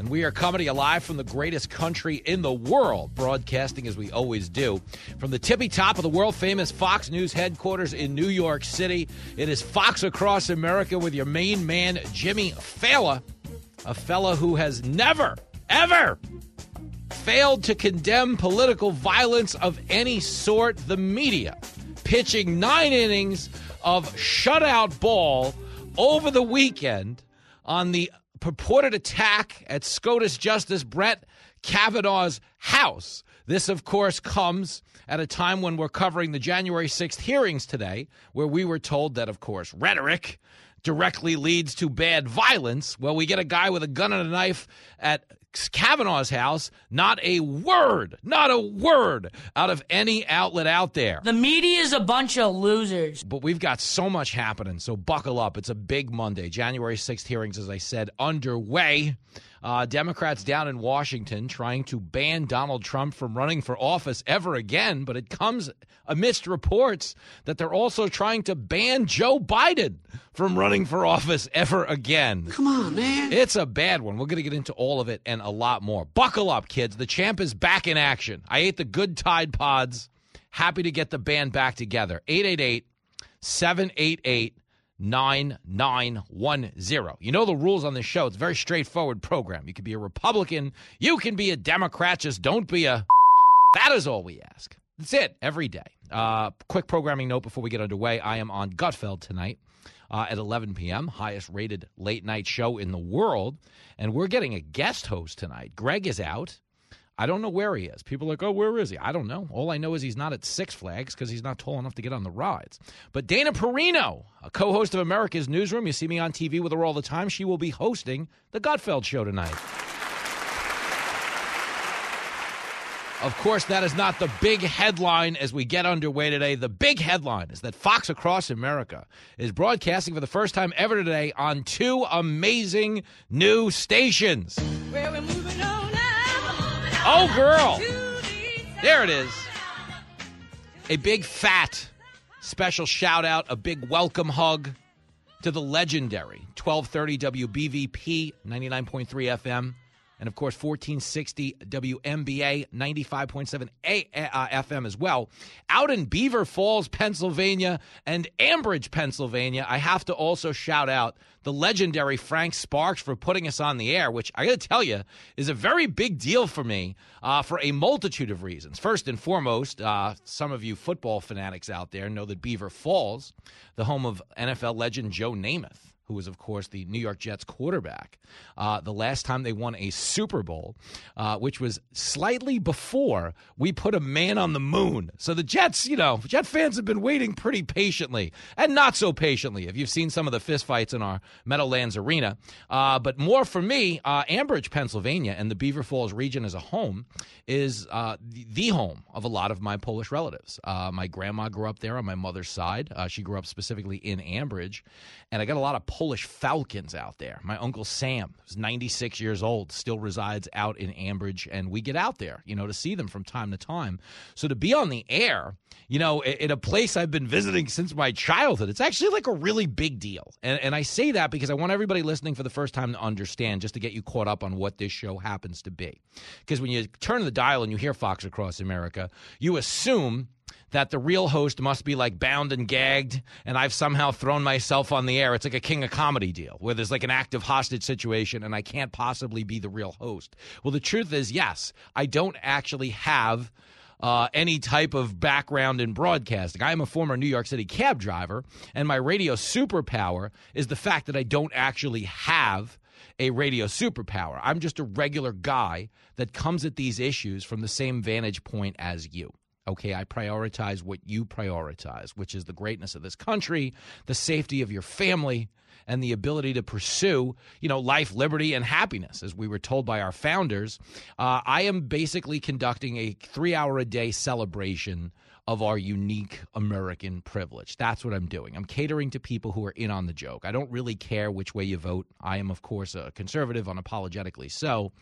And we are coming to you live from the greatest country in the world, broadcasting as we always do. From the tippy top of the world famous Fox News headquarters in New York City, it is Fox Across America with your main man, Jimmy Failla, a fella who has never, ever failed to condemn political violence of any sort. The media pitching nine innings of shutout ball over the weekend on the purported attack at SCOTUS Justice Brett Kavanaugh's house. This, of course, comes at a time when we're covering the January 6th hearings today, where we were told that, of course, rhetoric directly leads to bad violence. Well, we get a guy with a gun and a knife at Kavanaugh's house, not a word, not a word out of any outlet out there. The media is a bunch of losers. But we've got so much happening, so buckle up. It's a big Monday. January 6th hearings, as I said, underway. Uh, Democrats down in Washington trying to ban Donald Trump from running for office ever again, but it comes amidst reports that they're also trying to ban Joe Biden from running for office ever again. Come on, man. It's a bad one. We're going to get into all of it and a lot more. Buckle up, kids. The champ is back in action. I ate the good Tide Pods. Happy to get the band back together. 888 788 9910. You know the rules on this show. It's a very straightforward program. You can be a Republican, you can be a Democrat, just don't be a. That is all we ask. That's it every day. Uh, quick programming note before we get underway. I am on Gutfeld tonight. Uh, at 11 p.m., highest rated late night show in the world. And we're getting a guest host tonight. Greg is out. I don't know where he is. People are like, oh, where is he? I don't know. All I know is he's not at Six Flags because he's not tall enough to get on the rides. But Dana Perino, a co host of America's Newsroom, you see me on TV with her all the time. She will be hosting the Gutfeld show tonight. Of course, that is not the big headline as we get underway today. The big headline is that Fox Across America is broadcasting for the first time ever today on two amazing new stations. Oh, girl. There it is. A big fat special shout out, a big welcome hug to the legendary 1230 WBVP 99.3 FM and of course 1460 WMBA 95.7 A- uh, FM as well. Out in Beaver Falls, Pennsylvania and Ambridge, Pennsylvania, I have to also shout out the legendary Frank Sparks for putting us on the air, which I got to tell you is a very big deal for me uh, for a multitude of reasons. First and foremost, uh, some of you football fanatics out there know that Beaver Falls, the home of NFL legend Joe Namath, who was, of course, the New York Jets quarterback, uh, the last time they won a Super Bowl, uh, which was slightly before we put a man on the moon. So the Jets, you know, Jet fans have been waiting pretty patiently and not so patiently. If you've seen some of the fistfights in our Meadowlands Arena, uh, but more for me, uh, Ambridge, Pennsylvania, and the Beaver Falls region as a home is uh, the, home of a lot of my Polish relatives. Uh, my grandma grew up there on my mother's side. she grew up specifically in Ambridge, and I got a lot of Polish Falcons out there. My uncle Sam, who's 96 years old, still resides out in Ambridge, and we get out there, you know, to see them from time to time. So to be on the air, you know, in a place I've been visiting since my childhood, it's actually like a really big deal. And, and I say that because I want everybody listening for the first time to understand, just to get you caught up on what this show happens to be. Because when you turn the dial and you hear Fox Across America, you assume that the real host must be like bound and gagged, and I've somehow thrown myself on the air. It's like a king of comedy deal where there's like an active hostage situation, and I can't possibly be the real host. Well, the truth is, yes, I don't actually have. Uh, any type of background in broadcasting. I am a former New York City cab driver, and my radio superpower is the fact that I don't actually have a radio superpower. I'm just a regular guy that comes at these issues from the same vantage point as you. Okay, I prioritize what you prioritize, which is the greatness of this country, the safety of your family, and the ability to pursue, you know, life, liberty, and happiness, as we were told by our founders. Uh, I am basically conducting a three-hour-a-day celebration of our unique American privilege. That's what I'm doing. I'm catering to people who are in on the joke. I don't really care which way you vote. I am, of course, a conservative, unapologetically so.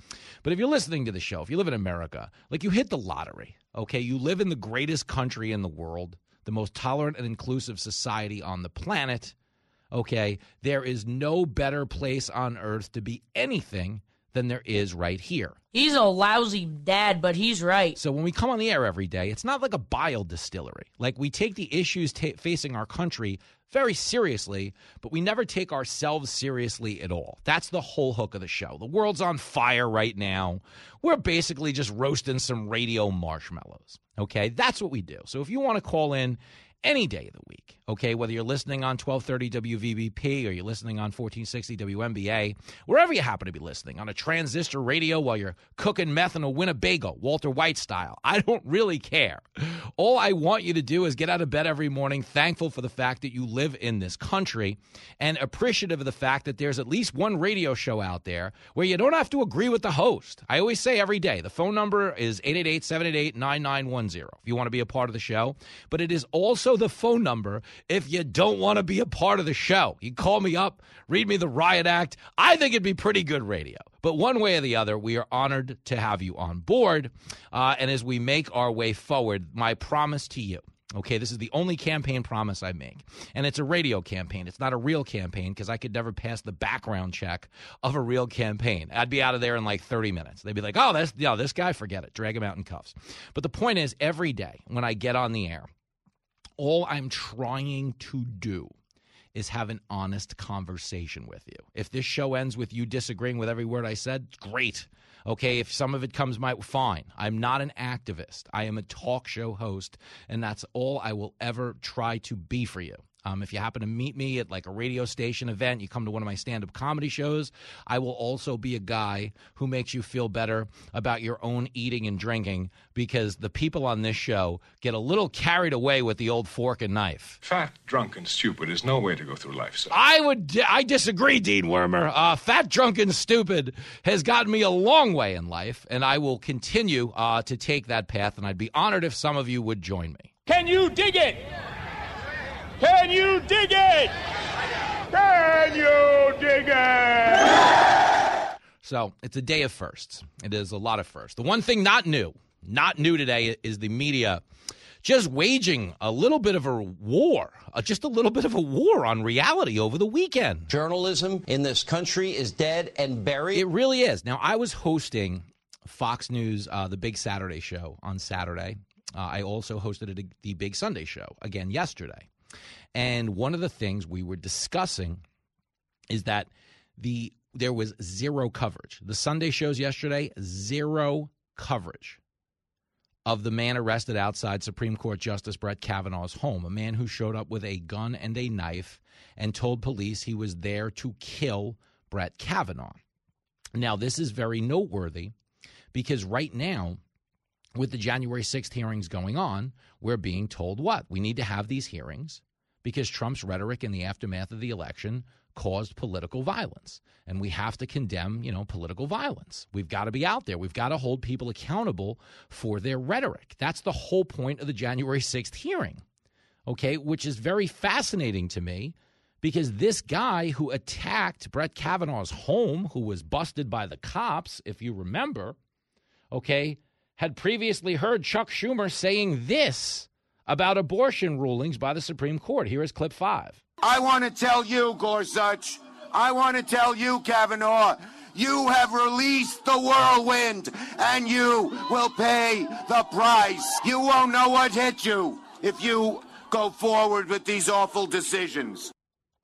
But if you're listening to the show, if you live in America, like you hit the lottery, okay? You live in the greatest country in the world, the most tolerant and inclusive society on the planet, okay? There is no better place on earth to be anything than there is right here. He's a lousy dad, but he's right. So when we come on the air every day, it's not like a bile distillery. Like we take the issues ta facing our country very seriously, but we never take ourselves seriously at all. That's the whole hook of the show. The world's on fire right now. We're basically just roasting some radio marshmallows. Okay? That's what we do. So if you want to call in any day of the week, okay? Whether you're listening on 1230 WBVP or you're listening on 1460 WMBA, wherever you happen to be listening, on a transistor radio while you're cooking meth in a Winnebago, Walter White style. I don't really care. All I want you to do is get out of bed every morning thankful for the fact that you live in this country and appreciative of the fact that there's at least one radio show out there where you don't have to agree with the host. I always say every day, the phone number is 888 788 9910 if you want to be a part of the show, but it is also the phone number if you don't want to be a part of the show. You call me up, read me the riot act. I think it'd be pretty good radio. But one way or the other, we are honored to have you on board. Uh, and as we make our way forward, my promise to you. Okay, this is the only campaign promise I make. And it's a radio campaign. It's not a real campaign because I could never pass the background check of a real campaign. I'd be out of there in like 30 minutes. They'd be like, oh, that's, you know, this guy, forget it. Drag him out in cuffs. But the point is, every day when I get on the air, all I'm trying to do is have an honest conversation with you. If this show ends with you disagreeing with every word I said, great. Okay, if some of it comes my fine. I'm not an activist. I am a talk show host, and that's all I will ever try to be for you. Um, if you happen to meet me at like a radio station event, you come to one of my stand up comedy shows, I will also be a guy who makes you feel better about your own eating and drinking because the people on this show get a little carried away with the old fork and knife. Fat, drunk, and stupid is no way to go through life, sir. I would, I disagree, Dean Wormer. Uh, fat, drunk, and stupid has gotten me a long way in life, and I will continue uh, to take that path, and I'd be honored if some of you would join me. Can you dig it? Can you dig it? Can you dig it? So it's a day of firsts. It is a lot of firsts. The one thing not new, not new today, is the media just waging a little bit of a war, uh, just a little bit of a war on reality over the weekend. Journalism in this country is dead and buried. It really is. Now, I was hosting Fox News, uh, the Big Saturday Show on Saturday. Uh, I also hosted a, the Big Sunday Show again yesterday. And one of the things we were discussing is that the there was zero coverage. The Sunday shows yesterday, zero coverage of the man arrested outside Supreme Court Justice Brett Kavanaugh's home, a man who showed up with a gun and a knife and told police he was there to kill Brett Kavanaugh. Now, this is very noteworthy because right now, with the January 6th hearings going on, we're being told what? We need to have these hearings because Trump's rhetoric in the aftermath of the election caused political violence. And we have to condemn, you know, political violence. We've got to be out there. We've got to hold people accountable for their rhetoric. That's the whole point of the January 6th hearing. Okay, which is very fascinating to me because this guy who attacked Brett Kavanaugh's home, who was busted by the cops, if you remember, okay, had previously heard Chuck Schumer saying this about abortion rulings by the Supreme Court. Here is clip five. I want to tell you, Gorsuch, I want to tell you, Kavanaugh, you have released the whirlwind and you will pay the price. You won't know what hit you if you go forward with these awful decisions.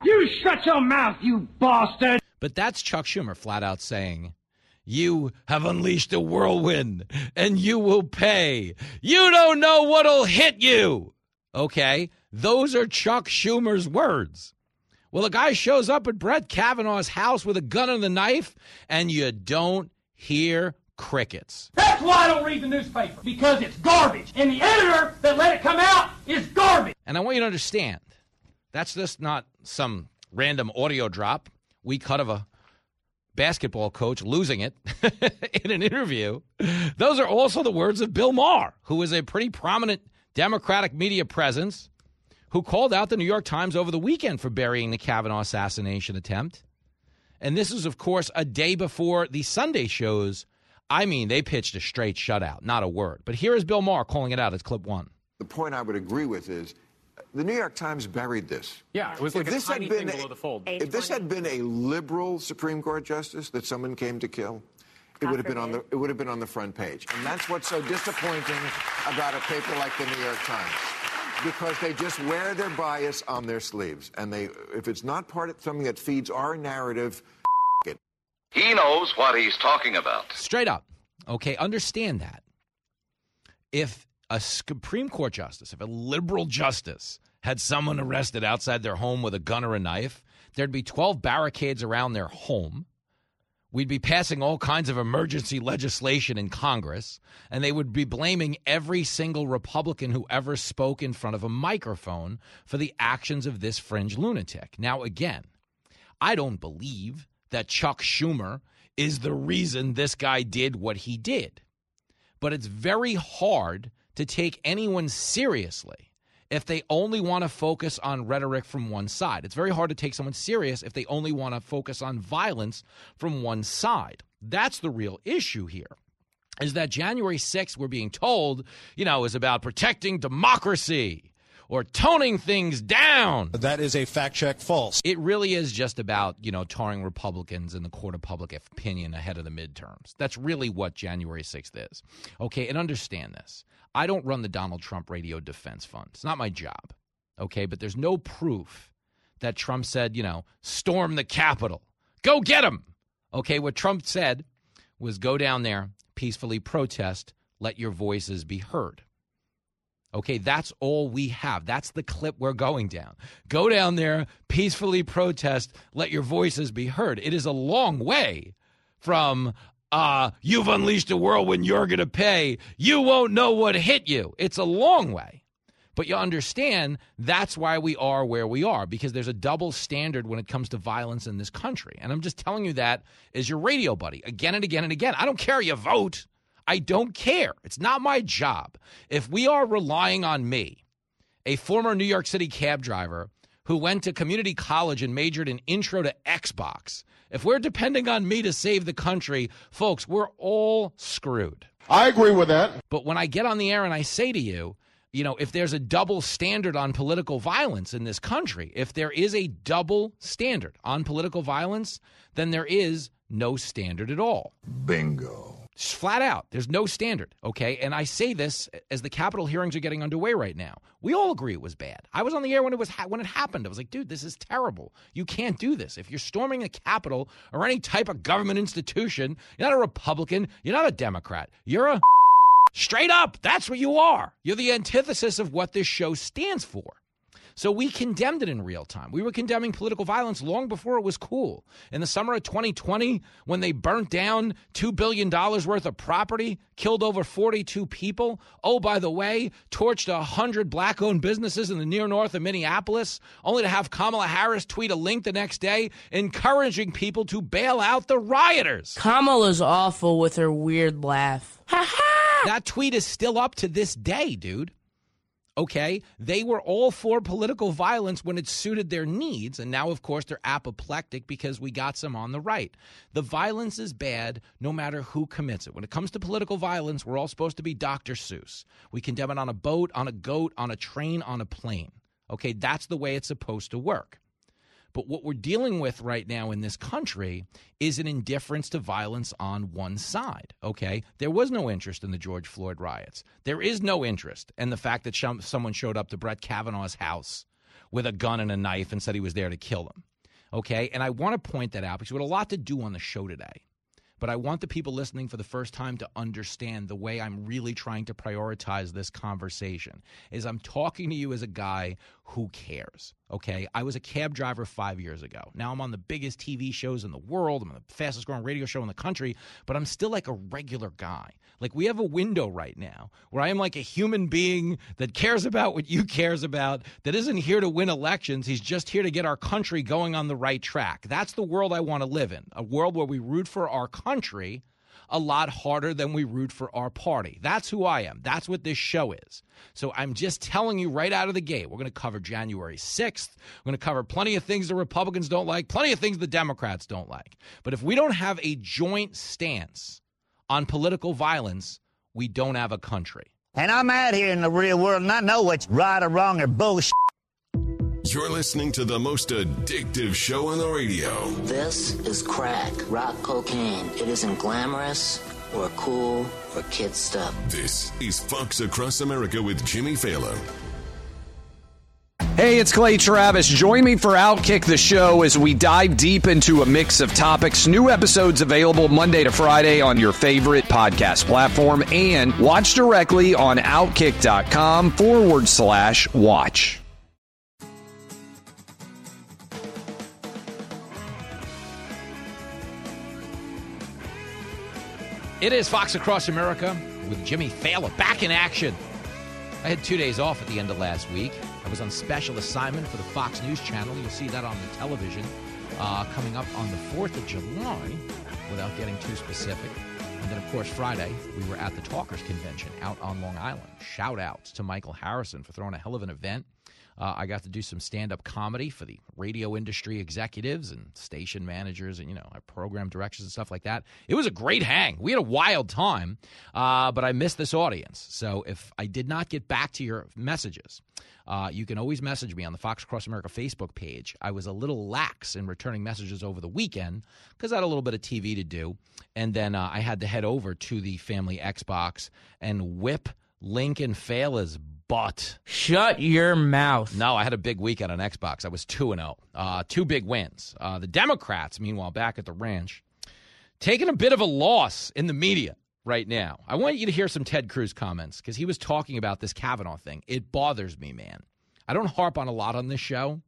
You shut your mouth, you bastard! But that's Chuck Schumer flat out saying, You have unleashed a whirlwind and you will pay. You don't know what'll hit you. Okay? Those are Chuck Schumer's words. Well, a guy shows up at Brett Kavanaugh's house with a gun and a knife, and you don't hear crickets. That's why I don't read the newspaper, because it's garbage. And the editor that let it come out is garbage. And I want you to understand that's just not some random audio drop we cut of a basketball coach losing it in an interview. Those are also the words of Bill Maher, who is a pretty prominent Democratic media presence who called out the New York Times over the weekend for burying the Kavanaugh assassination attempt. And this is, of course, a day before the Sunday shows. I mean, they pitched a straight shutout, not a word. But here is Bill Maher calling it out. It's clip one. The point I would agree with is the New York Times buried this. Yeah, it was like if a this tiny had been thing below the fold. If this had been a liberal Supreme Court justice that someone came to kill, it would have been on the it would have been on the front page. And that's what's so disappointing about a paper like the New York Times. Because they just wear their bias on their sleeves. And they if it's not part of something that feeds our narrative, it. He knows what he's talking about. Straight up. Okay, understand that. If a Supreme Court justice, if a liberal justice had someone arrested outside their home with a gun or a knife, there'd be 12 barricades around their home. We'd be passing all kinds of emergency legislation in Congress, and they would be blaming every single Republican who ever spoke in front of a microphone for the actions of this fringe lunatic. Now, again, I don't believe that Chuck Schumer is the reason this guy did what he did. But it's very hard to take anyone seriously if they only want to focus on rhetoric from one side. It's very hard to take someone serious if they only want to focus on violence from one side. That's the real issue here. Is that January 6th, we're being told, you know, is about protecting democracy or toning things down. That is a fact check false. It really is just about, you know, tarring Republicans in the court of public opinion ahead of the midterms. That's really what January 6th is. Okay, and understand this. I don't run the Donald Trump Radio Defense Fund. It's not my job. Okay, but there's no proof that Trump said, you know, storm the Capitol. Go get him. Okay, what Trump said was go down there, peacefully protest, let your voices be heard. Okay, that's all we have. That's the clip we're going down. Go down there, peacefully protest, let your voices be heard. It is a long way from uh, you've unleashed a whirlwind, you're going to pay. You won't know what hit you. It's a long way. But you understand that's why we are where we are because there's a double standard when it comes to violence in this country. And I'm just telling you that as your radio buddy again and again and again. I don't care you vote. I don't care. It's not my job. If we are relying on me, a former New York City cab driver who went to community college and majored in intro to Xbox, if we're depending on me to save the country, folks, we're all screwed. I agree with that. But when I get on the air and I say to you, you know, if there's a double standard on political violence in this country, if there is a double standard on political violence, then there is no standard at all. Bingo. Flat out. There's no standard, okay? And I say this as the Capitol hearings are getting underway right now. We all agree it was bad. I was on the air when it was ha- when it happened. I was like, dude, this is terrible. You can't do this. If you're storming the Capitol or any type of government institution, you're not a Republican, you're not a Democrat. You're a straight up. That's what you are. You're the antithesis of what this show stands for. So we condemned it in real time. We were condemning political violence long before it was cool. In the summer of 2020, when they burnt down $2 billion worth of property, killed over 42 people, oh, by the way, torched 100 black owned businesses in the near north of Minneapolis, only to have Kamala Harris tweet a link the next day encouraging people to bail out the rioters. Kamala's awful with her weird laugh. Ha ha! that tweet is still up to this day, dude. Okay, they were all for political violence when it suited their needs. And now, of course, they're apoplectic because we got some on the right. The violence is bad no matter who commits it. When it comes to political violence, we're all supposed to be Dr. Seuss. We condemn it on a boat, on a goat, on a train, on a plane. Okay, that's the way it's supposed to work. But what we're dealing with right now in this country is an indifference to violence on one side. Okay. There was no interest in the George Floyd riots. There is no interest in the fact that someone showed up to Brett Kavanaugh's house with a gun and a knife and said he was there to kill him. Okay. And I want to point that out because we had a lot to do on the show today. But I want the people listening for the first time to understand the way I'm really trying to prioritize this conversation is I'm talking to you as a guy who cares. Okay, I was a cab driver five years ago. Now I'm on the biggest TV shows in the world. I'm on the fastest growing radio show in the country, but I'm still like a regular guy. Like we have a window right now where I am like a human being that cares about what you cares about, that isn't here to win elections. He's just here to get our country going on the right track. That's the world I want to live in. A world where we root for our country a lot harder than we root for our party. That's who I am. That's what this show is. So I'm just telling you right out of the gate, we're going to cover January 6th. We're going to cover plenty of things the Republicans don't like, plenty of things the Democrats don't like. But if we don't have a joint stance on political violence, we don't have a country. And I'm out here in the real world and I know what's right or wrong or bullshit. You're listening to the most addictive show on the radio. This is crack, rock cocaine. It isn't glamorous or cool or kid stuff. This is Fox Across America with Jimmy Failla. Hey, it's Clay Travis. Join me for Outkick the Show as we dive deep into a mix of topics. New episodes available Monday to Friday on your favorite podcast platform and watch directly on outkick.com forward slash watch. It is Fox Across America with Jimmy Failla back in action. I had two days off at the end of last week. I was on special assignment for the Fox News Channel. You'll see that on the television uh, coming up on the 4th of July without getting too specific. And then, of course, Friday, we were at the Talkers Convention out on Long Island. Shout out to Michael Harrison for throwing a hell of an event. Uh, I got to do some stand up comedy for the radio industry executives and station managers and, you know, program directors and stuff like that. It was a great hang. We had a wild time, uh, but I missed this audience. So if I did not get back to your messages, uh, you can always message me on the Fox Across America Facebook page. I was a little lax in returning messages over the weekend because I had a little bit of TV to do. And then uh, I had to head over to the family Xbox and whip Lincoln Failla's butt. Shut your mouth. No, I had a big weekend on Xbox. I was 2 and 0. Uh, two big wins. Uh, the Democrats, meanwhile, back at the ranch, taking a bit of a loss in the media right now. I want you to hear some Ted Cruz comments because he was talking about this Kavanaugh thing. It bothers me, man. I don't harp on a lot on this show,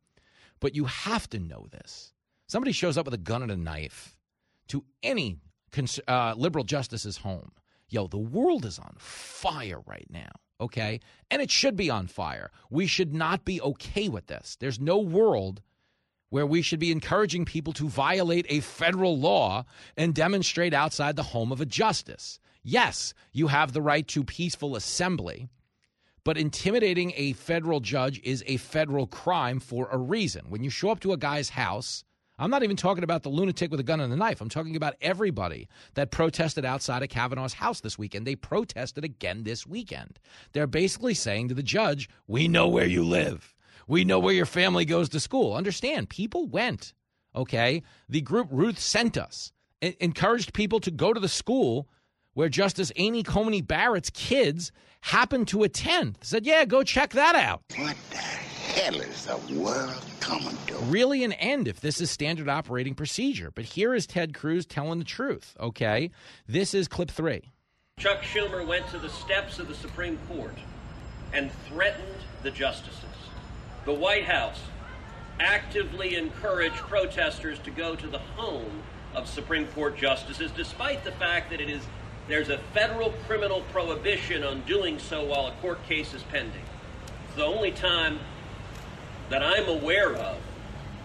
but you have to know this. Somebody shows up with a gun and a knife to any cons- uh, liberal justice's home. Yo, the world is on fire right now okay? And it should be on fire. We should not be okay with this. There's no world where we should be encouraging people to violate a federal law and demonstrate outside the home of a justice. Yes, you have the right to peaceful assembly, but intimidating a federal judge is a federal crime for a reason. When you show up to a guy's house I'm not even talking about the lunatic with a gun and a knife. I'm talking about everybody that protested outside of Kavanaugh's house this weekend. They protested again this weekend. They're basically saying to the judge, We know where you live. We know where your family goes to school. Understand, people went, okay? The group Ruth sent us encouraged people to go to the school where Justice Amy Coney Barrett's kids happened to attend. Said, Yeah, go check that out. What the hell is the world coming to? Really an end if this is standard operating procedure. But here is Ted Cruz telling the truth, okay? This is clip three. Chuck Schumer went to the steps of the Supreme Court and threatened the justices. The White House actively encouraged protesters to go to the home of Supreme Court justices, despite the fact that it is there's a federal criminal prohibition on doing so while a court case is pending. It's the only time that I'm aware of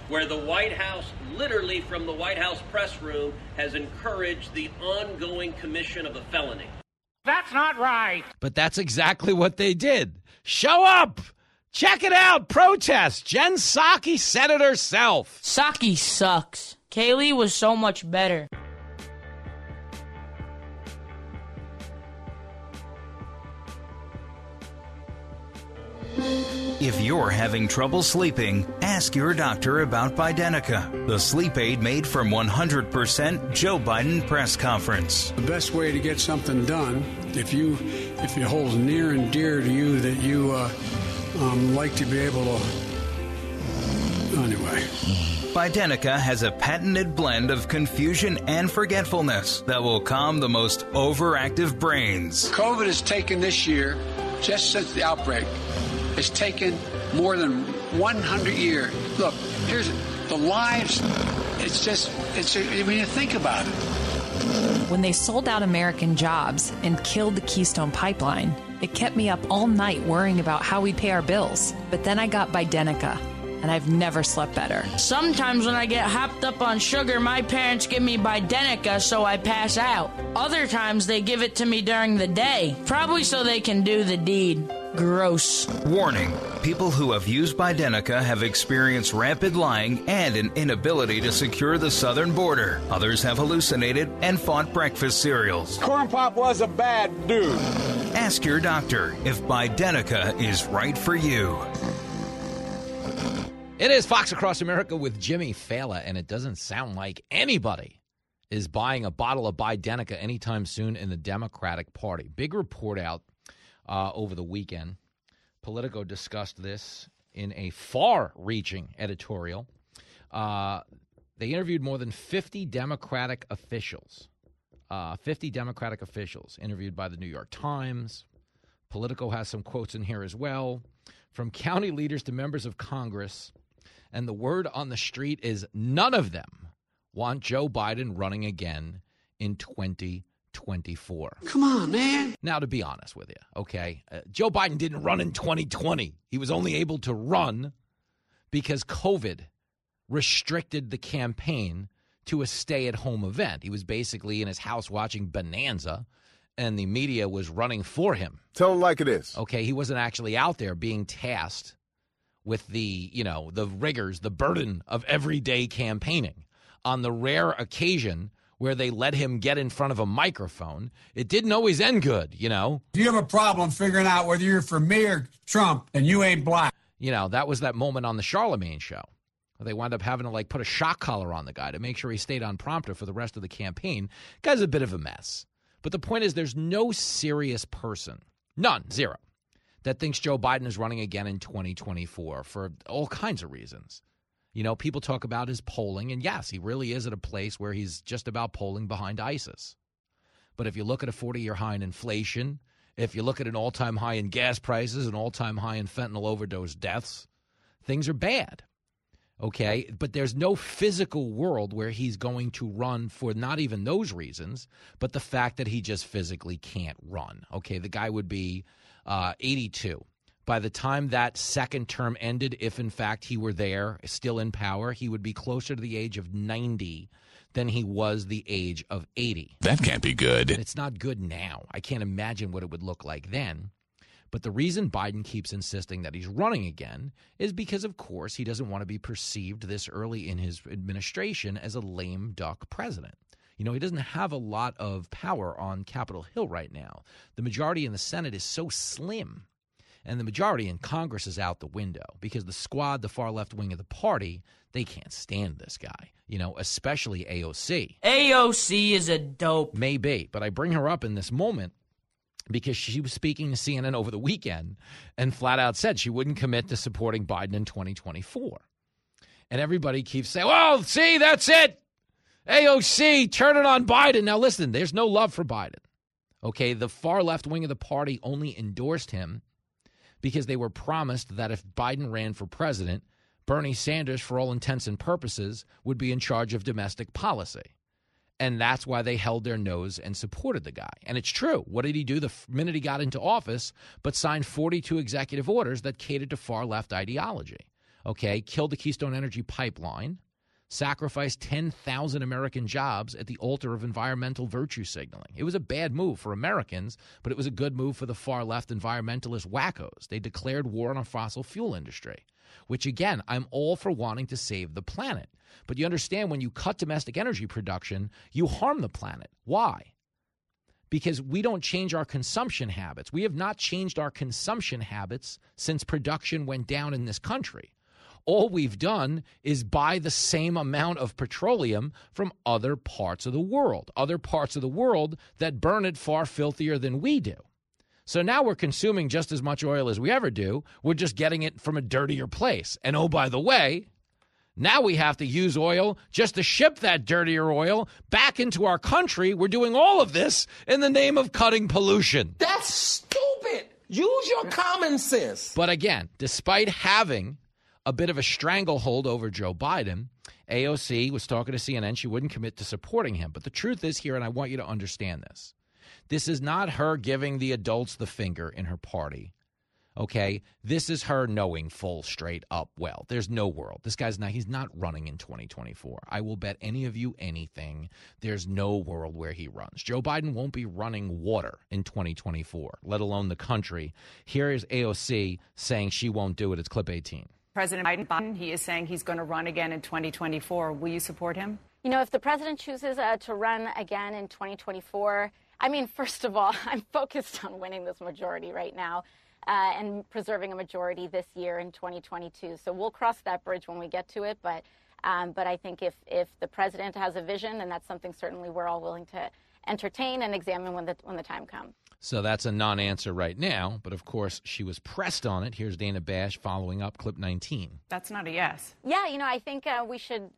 where the White House, literally from the White House press room, has encouraged the ongoing commission of a felony. That's not right. But that's exactly what they did. Show up! Check it out! Protest! Jen Psaki said it herself. Psaki sucks. Kayleigh was so much better. If you're having trouble sleeping, ask your doctor about Bidenica, the sleep aid made from 100% Joe Biden press conference. The best way to get something done, if you if it holds near and dear to you that you uh, um, like to be able to. Anyway. Bidenica has a patented blend of confusion and forgetfulness that will calm the most overactive brains. COVID has taken this year, just since the outbreak, has taken more than 100 years. Look, here's the lives. It's just, it's, mean, you think about it. When they sold out American jobs and killed the Keystone Pipeline, it kept me up all night worrying about how we pay our bills. But then I got Bidenica, and I've never slept better. Sometimes when I get hopped up on sugar, my parents give me Bidenica so I pass out. Other times they give it to me during the day, probably so they can do the deed. Gross. Warning people who have used Bidenica have experienced rapid lying and an inability to secure the southern border. Others have hallucinated and fought breakfast cereals. Corn Pop was a bad dude. Ask your doctor if Bidenica is right for you. It is Fox Across America with Jimmy Failla, and it doesn't sound like anybody is buying a bottle of Bidenica anytime soon in the Democratic Party. Big report out uh, over the weekend. Politico discussed this in a far reaching editorial. Uh, they interviewed more than 50 Democratic officials. Uh, 50 Democratic officials interviewed by the New York Times. Politico has some quotes in here as well. From county leaders to members of Congress. And the word on the street is none of them want Joe Biden running again in 2024. Come on, man. Now, to be honest with you, okay, uh, Joe Biden didn't run in 2020. He was only able to run because COVID restricted the campaign to a stay at home event. He was basically in his house watching Bonanza, and the media was running for him. Tell him like it is. Okay, he wasn't actually out there being tasked with the, you know, the rigors, the burden of everyday campaigning. On the rare occasion where they let him get in front of a microphone, it didn't always end good, you know. If you have a problem figuring out whether you're for me or Trump and you ain't black. You know, that was that moment on the Charlamagne show. They wound up having to like put a shock collar on the guy to make sure he stayed on prompter for the rest of the campaign. Guy's a bit of a mess. But the point is there's no serious person, none, zero, that thinks Joe Biden is running again in 2024 for all kinds of reasons. You know, people talk about his polling, and yes, he really is at a place where he's just about polling behind ISIS. But if you look at a 40 year high in inflation, if you look at an all time high in gas prices, an all time high in fentanyl overdose deaths, things are bad. Okay. But there's no physical world where he's going to run for not even those reasons, but the fact that he just physically can't run. Okay. The guy would be uh, 82. By the time that second term ended, if in fact he were there, still in power, he would be closer to the age of 90 than he was the age of 80. That can't be good. And it's not good now. I can't imagine what it would look like then. But the reason Biden keeps insisting that he's running again is because, of course, he doesn't want to be perceived this early in his administration as a lame duck president. You know, he doesn't have a lot of power on Capitol Hill right now. The majority in the Senate is so slim, and the majority in Congress is out the window because the squad, the far left wing of the party, they can't stand this guy, you know, especially AOC. AOC is a dope. Maybe, but I bring her up in this moment because she was speaking to CNN over the weekend and flat out said she wouldn't commit to supporting Biden in 2024. And everybody keeps saying, well, see, that's it. AOC, turn it on Biden. Now, listen, there's no love for Biden. Okay, the far left wing of the party only endorsed him because they were promised that if Biden ran for president, Bernie Sanders, for all intents and purposes, would be in charge of domestic policy. And that's why they held their nose and supported the guy. And it's true. What did he do the minute he got into office but signed 42 executive orders that catered to far left ideology? Okay, killed the Keystone Energy pipeline, sacrificed 10,000 American jobs at the altar of environmental virtue signaling. It was a bad move for Americans, but it was a good move for the far left environmentalist wackos. They declared war on a fossil fuel industry, which again, I'm all for wanting to save the planet. But you understand when you cut domestic energy production, you harm the planet. Why? Because we don't change our consumption habits. We have not changed our consumption habits since production went down in this country. All we've done is buy the same amount of petroleum from other parts of the world, other parts of the world that burn it far filthier than we do. So now we're consuming just as much oil as we ever do. We're just getting it from a dirtier place. And oh, by the way, now we have to use oil just to ship that dirtier oil back into our country. We're doing all of this in the name of cutting pollution. That's stupid. Use your common sense. But again, despite having a bit of a stranglehold over Joe Biden. AOC was talking to CNN. She wouldn't commit to supporting him. But the truth is here, and I want you to understand this this is not her giving the adults the finger in her party. Okay, this is her knowing full straight up well. There's no world. This guy's not, he's not running in 2024. I will bet any of you anything. There's no world where he runs. Joe Biden won't be running water in 2024, let alone the country. Here is AOC saying she won't do it. It's clip 18. President Biden, he is saying he's going to run again in 2024. Will you support him? You know, if the president chooses uh, to run again in 2024, I mean, first of all, I'm focused on winning this majority right now uh, and preserving a majority this year in 2022. So we'll cross that bridge when we get to it. But um, but I think if if the president has a vision, and that's something certainly we're all willing to entertain and examine when the when the time comes. So that's a non-answer right now, but of course she was pressed on it. Here's Dana Bash following up clip 19. That's not a yes. Yeah, you know, I think uh, we should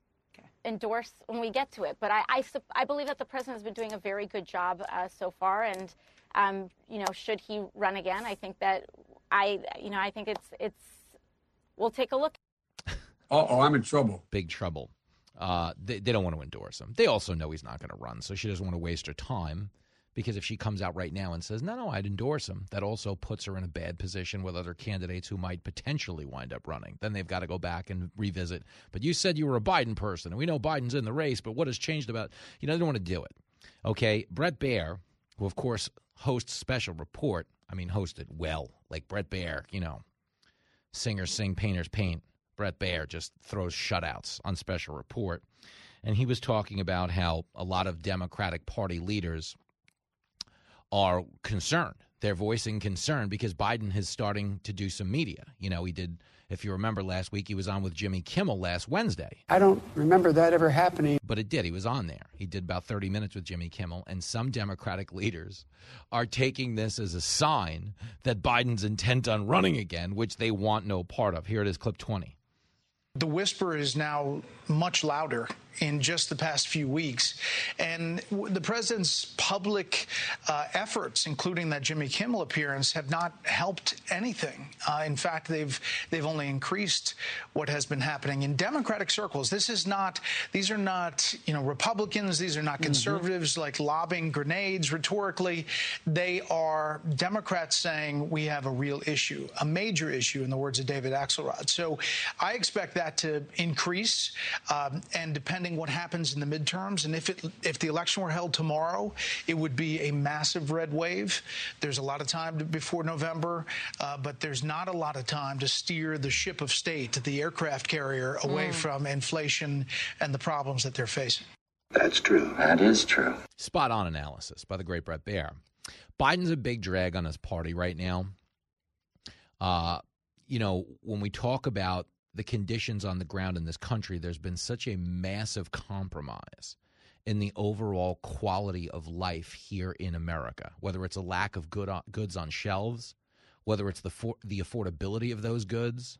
endorse when we get to it. But I, I, I, believe that the president has been doing a very good job uh, so far, and um, you know, should he run again, I think that I, you know, I think it's it's. We'll take a look. oh, I'm in trouble. Big trouble. Uh, they, they don't want to endorse him. They also know he's not going to run, so she doesn't want to waste her time. Because if she comes out right now and says, no, no, I'd endorse him, that also puts her in a bad position with other candidates who might potentially wind up running. Then they've got to go back and revisit. But you said you were a Biden person, and we know Biden's in the race, but what has changed about, you know, they don't want to do it. Okay. Bret Baier, who, of course, hosts Special Report, I mean, hosted well, like Bret Baier, you know, singers sing, painters paint. Bret Baier just throws shutouts on Special Report. And he was talking about how a lot of Democratic Party leaders are concerned. They're voicing concern because Biden is starting to do some media. You know, he did, if you remember last week, he was on with Jimmy Kimmel last Wednesday. I don't remember that ever happening. But it did. He was on there. He did about 30 minutes with Jimmy Kimmel. And some Democratic leaders are taking this as a sign that Biden's intent on running again, which they want no part of. Here it is, clip 20. The whisper is now much louder in just the past few weeks. And the president's public uh, efforts, including that Jimmy Kimmel appearance, have not helped anything. Uh, in fact, they've they've only increased what has been happening in Democratic circles. This is not; these are not you know Republicans. These are not mm-hmm. conservatives mm-hmm. like lobbing grenades rhetorically. They are Democrats saying we have a real issue, a major issue, in the words of David Axelrod. So I expect that to increase, um, and depending depending what happens in the midterms. And if it if the election were held tomorrow, it would be a massive red wave. There's a lot of time to, before November, uh, but there's not a lot of time to steer the ship of state, the aircraft carrier, away mm. from inflation and the problems that they're facing. That's true. That is true. Spot on analysis by the great Bret Baier. Biden's a big drag on his party right now. Uh, you know, when we talk about the conditions on the ground in this country, there's been such a massive compromise in the overall quality of life here in America. Whether it's a lack of good on, goods on shelves, whether it's the for, the affordability of those goods,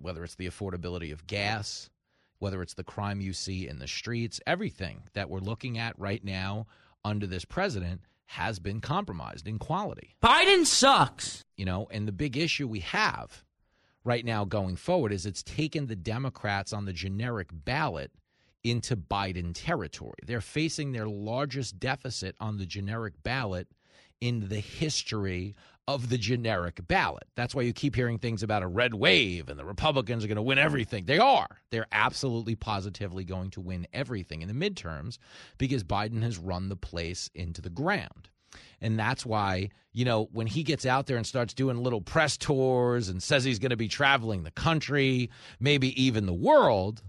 whether it's the affordability of gas, whether it's the crime you see in the streets, everything that we're looking at right now under this president has been compromised in quality. Biden sucks. You know, and the big issue we have right now going forward is it's taken the Democrats on the generic ballot into Biden territory. They're facing their largest deficit on the generic ballot in the history of the generic ballot. That's why you keep hearing things about a red wave and the Republicans are going to win everything. They are. They're absolutely positively going to win everything in the midterms because Biden has run the place into the ground. And that's why, you know, when he gets out there and starts doing little press tours and says he's going to be traveling the country, maybe even the world,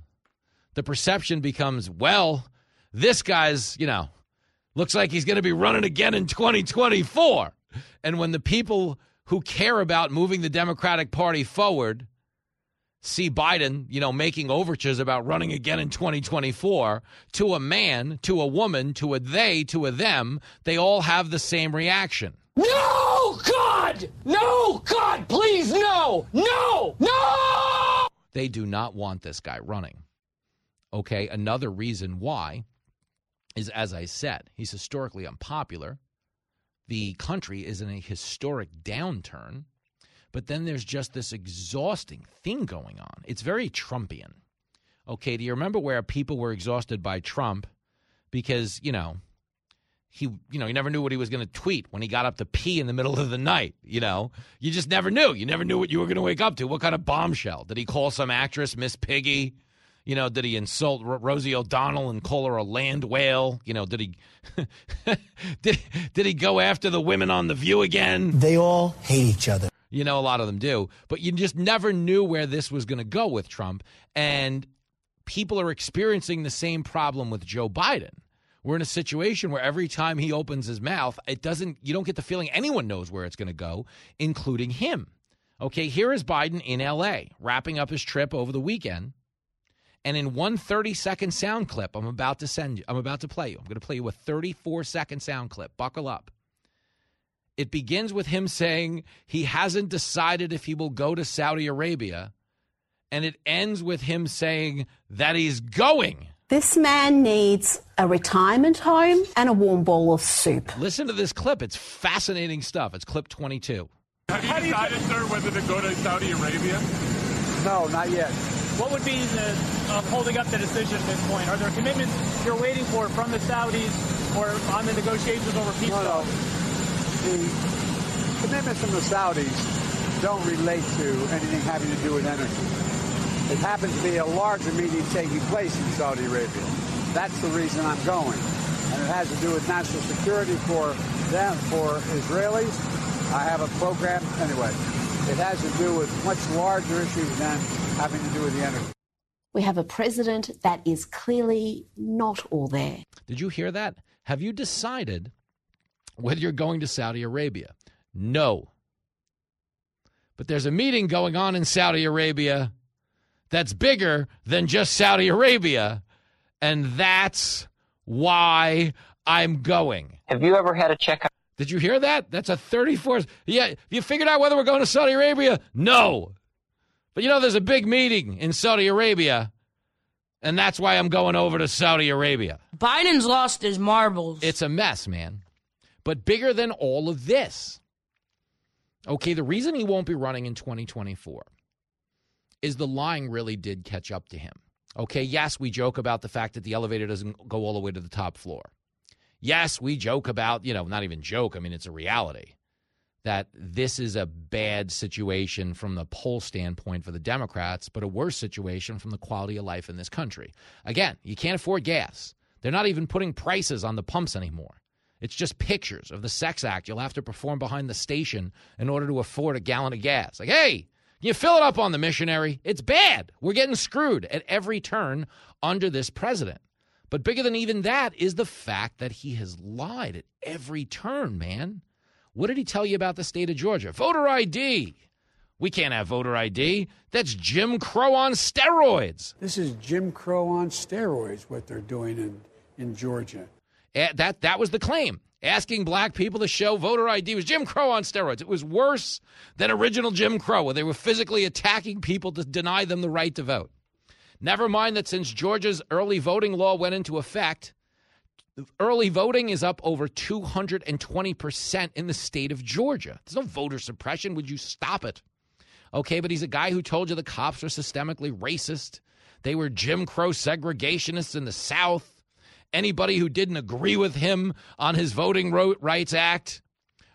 the perception becomes, well, this guy's, you know, looks like he's going to be running again in 2024. And when the people who care about moving the Democratic Party forward see Biden, you know, making overtures about running again in 2024 to a man, to a woman, to a they, to a them, they all have the same reaction. No, God! No, God, please, no! No! No! They do not want this guy running. Okay, another reason why is, as I said, he's historically unpopular. The country is in a historic downturn But then there's just this exhausting thing going on. It's very Trumpian. Okay, do you remember where people were exhausted by Trump because, you know, he you know, you never knew what he was going to tweet when he got up to pee in the middle of the night, you know. You just never knew. You never knew what you were going to wake up to. What kind of bombshell? Did he call some actress Miss Piggy? You know, did he insult R- Rosie O'Donnell and call her a land whale? You know, did he did did he go after the women on the View again? They all hate each other. You know, a lot of them do, but you just never knew where this was going to go with Trump, and people are experiencing the same problem with Joe Biden. We're in a situation where every time he opens his mouth, it doesn't. You don't get the feeling anyone knows where it's going to go, including him. Okay, here is Biden in L.A. wrapping up his trip over the weekend. And in one 30 second sound clip, I'm about to send you, I'm about to play you. I'm going to play you a 34 second sound clip. Buckle up. It begins with him saying he hasn't decided if he will go to Saudi Arabia. And it ends with him saying that he's going. This man needs a retirement home and a warm bowl of soup. Listen to this clip. It's fascinating stuff. It's clip 22. Have you decided, sir, whether to go to Saudi Arabia? No, not yet. What would be the uh, holding up the decision at this point? Are there commitments you're waiting for from the Saudis or on the negotiations over peace? No, no. The commitments from the Saudis don't relate to anything having to do with energy. It happens to be a larger meeting taking place in Saudi Arabia. That's the reason I'm going. And it has to do with national security for them, for Israelis. I have a program, anyway. It has to do with much larger issues than having to do with the energy. We have a president that is clearly not all there. Did you hear that? Have you decided whether you're going to Saudi Arabia? No. But there's a meeting going on in Saudi Arabia that's bigger than just Saudi Arabia, and that's why I'm going. Have you ever had a checkup? Did you hear that? That's a 34. Yeah, you figured out whether we're going to Saudi Arabia? No. But you know, there's a big meeting in Saudi Arabia, and that's why I'm going over to Saudi Arabia. Biden's lost his marbles. It's a mess, man. But bigger than all of this. Okay, the reason he won't be running in 2024 is the lying really did catch up to him. Okay, yes, we joke about the fact that the elevator doesn't go all the way to the top floor. Yes, we joke about, you know, not even joke, I mean, it's a reality that this is a bad situation from the poll standpoint for the Democrats, but a worse situation from the quality of life in this country. Again, you can't afford gas. They're not even putting prices on the pumps anymore. It's just pictures of the sex act you'll have to perform behind the station in order to afford a gallon of gas. Like, hey, you fill it up on the missionary. It's bad. We're getting screwed at every turn under this president. But bigger than even that is the fact that he has lied at every turn, man. What did he tell you about the state of Georgia? Voter ID. We can't have voter ID. That's Jim Crow on steroids. This is Jim Crow on steroids, what they're doing in, in Georgia. That, that was the claim. Asking black people to show voter ID was Jim Crow on steroids. It was worse than original Jim Crow, where they were physically attacking people to deny them the right to vote. Never mind that since Georgia's early voting law went into effect, early voting is up over 220% in the state of Georgia. There's no voter suppression. Would you stop it? Okay, but he's a guy who told you the cops are systemically racist. They were Jim Crow segregationists in the South. Anybody who didn't agree with him on his Voting Rights Act,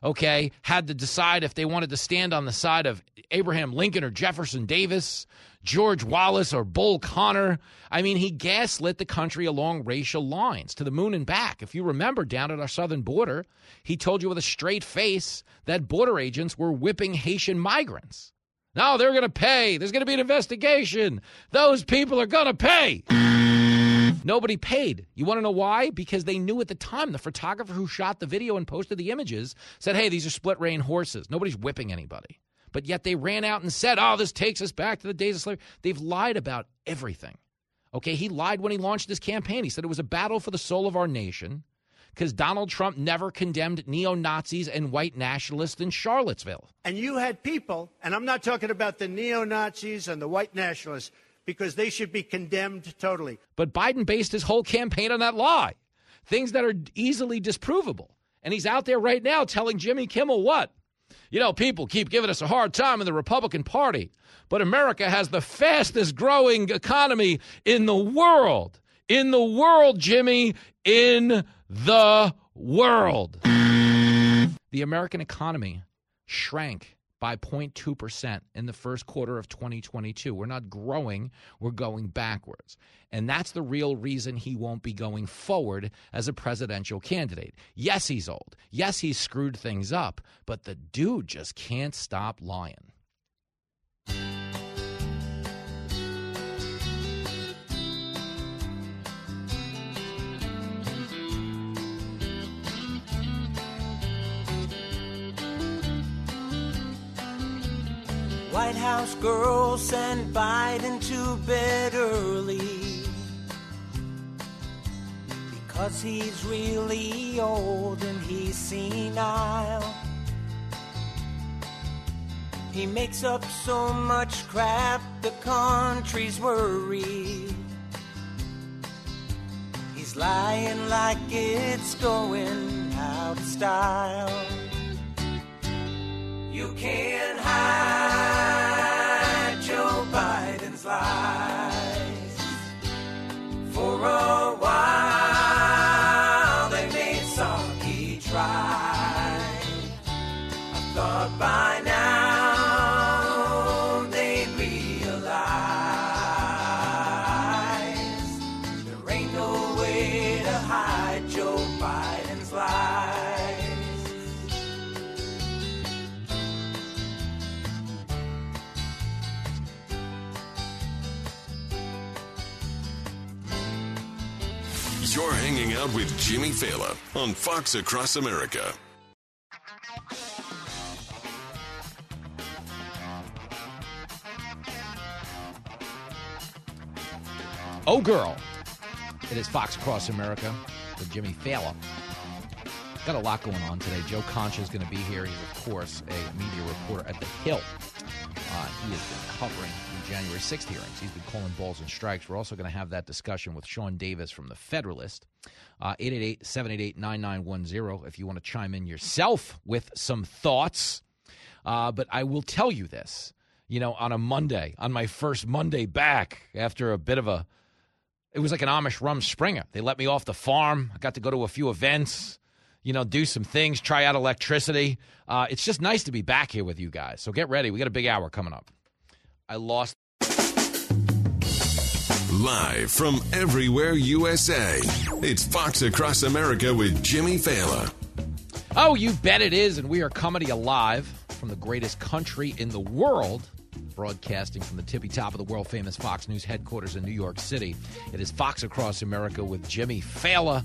okay, had to decide if they wanted to stand on the side of Abraham Lincoln or Jefferson Davis, George Wallace or Bull Connor. I mean, he gaslit the country along racial lines to the moon and back. If you remember down at our southern border, he told you with a straight face that border agents were whipping Haitian migrants. No, they're going to pay. There's going to be an investigation. Those people are going to pay. Nobody paid. You want to know why? Because they knew at the time the photographer who shot the video and posted the images said, hey, these are split rein horses. Nobody's whipping anybody. But yet they ran out and said, oh, this takes us back to the days of slavery. They've lied about everything. Okay, he lied when he launched this campaign. He said it was a battle for the soul of our nation because Donald Trump never condemned neo Nazis and white nationalists in Charlottesville. And you had people, and I'm not talking about the neo Nazis and the white nationalists, because they should be condemned totally. But Biden based his whole campaign on that lie, things that are easily disprovable. And he's out there right now telling Jimmy Kimmel what? You know, people keep giving us a hard time in the Republican Party, but America has the fastest growing economy in the world. In the world, Jimmy, in the world. The American economy shrank by 0.2% in the first quarter of 2022. We're not growing, we're going backwards. And that's the real reason he won't be going forward as a presidential candidate. Yes, he's old. Yes, he's screwed things up, but the dude just can't stop lying. White House girls send Biden to bed early because he's really old and he's senile. He makes up so much crap, the country's worried. He's lying like it's going out of style. You can't hide Joe Biden's lies. For a while, they made Psaki try. I thought by out with Jimmy Failla on Fox Across America. Oh, girl. It is Fox Across America with Jimmy Failla. Got a lot going on today. Joe Concha is going to be here. He's, of course, a media reporter at The Hill. Uh, he has been covering the January 6th hearings. He's been calling balls and strikes. We're also going to have that discussion with Sean Davis from The Federalist. Uh, 888 788 9910 if you want to chime in yourself with some thoughts. Uh, but I will tell you this you know, on a Monday, on my first Monday back after a bit of a it was like an Amish rumspringa. They let me off the farm. I got to go to a few events, you know, do some things, try out electricity. Uh, it's just nice to be back here with you guys. So get ready. We got a big hour coming up. I lost. Live from everywhere USA, it's Fox Across America with Jimmy Failla. Oh, you bet it is. And we are coming to you live from the greatest country in the world, broadcasting from the tippy top of the world famous Fox News headquarters in New York City. It is Fox Across America with Jimmy Failla.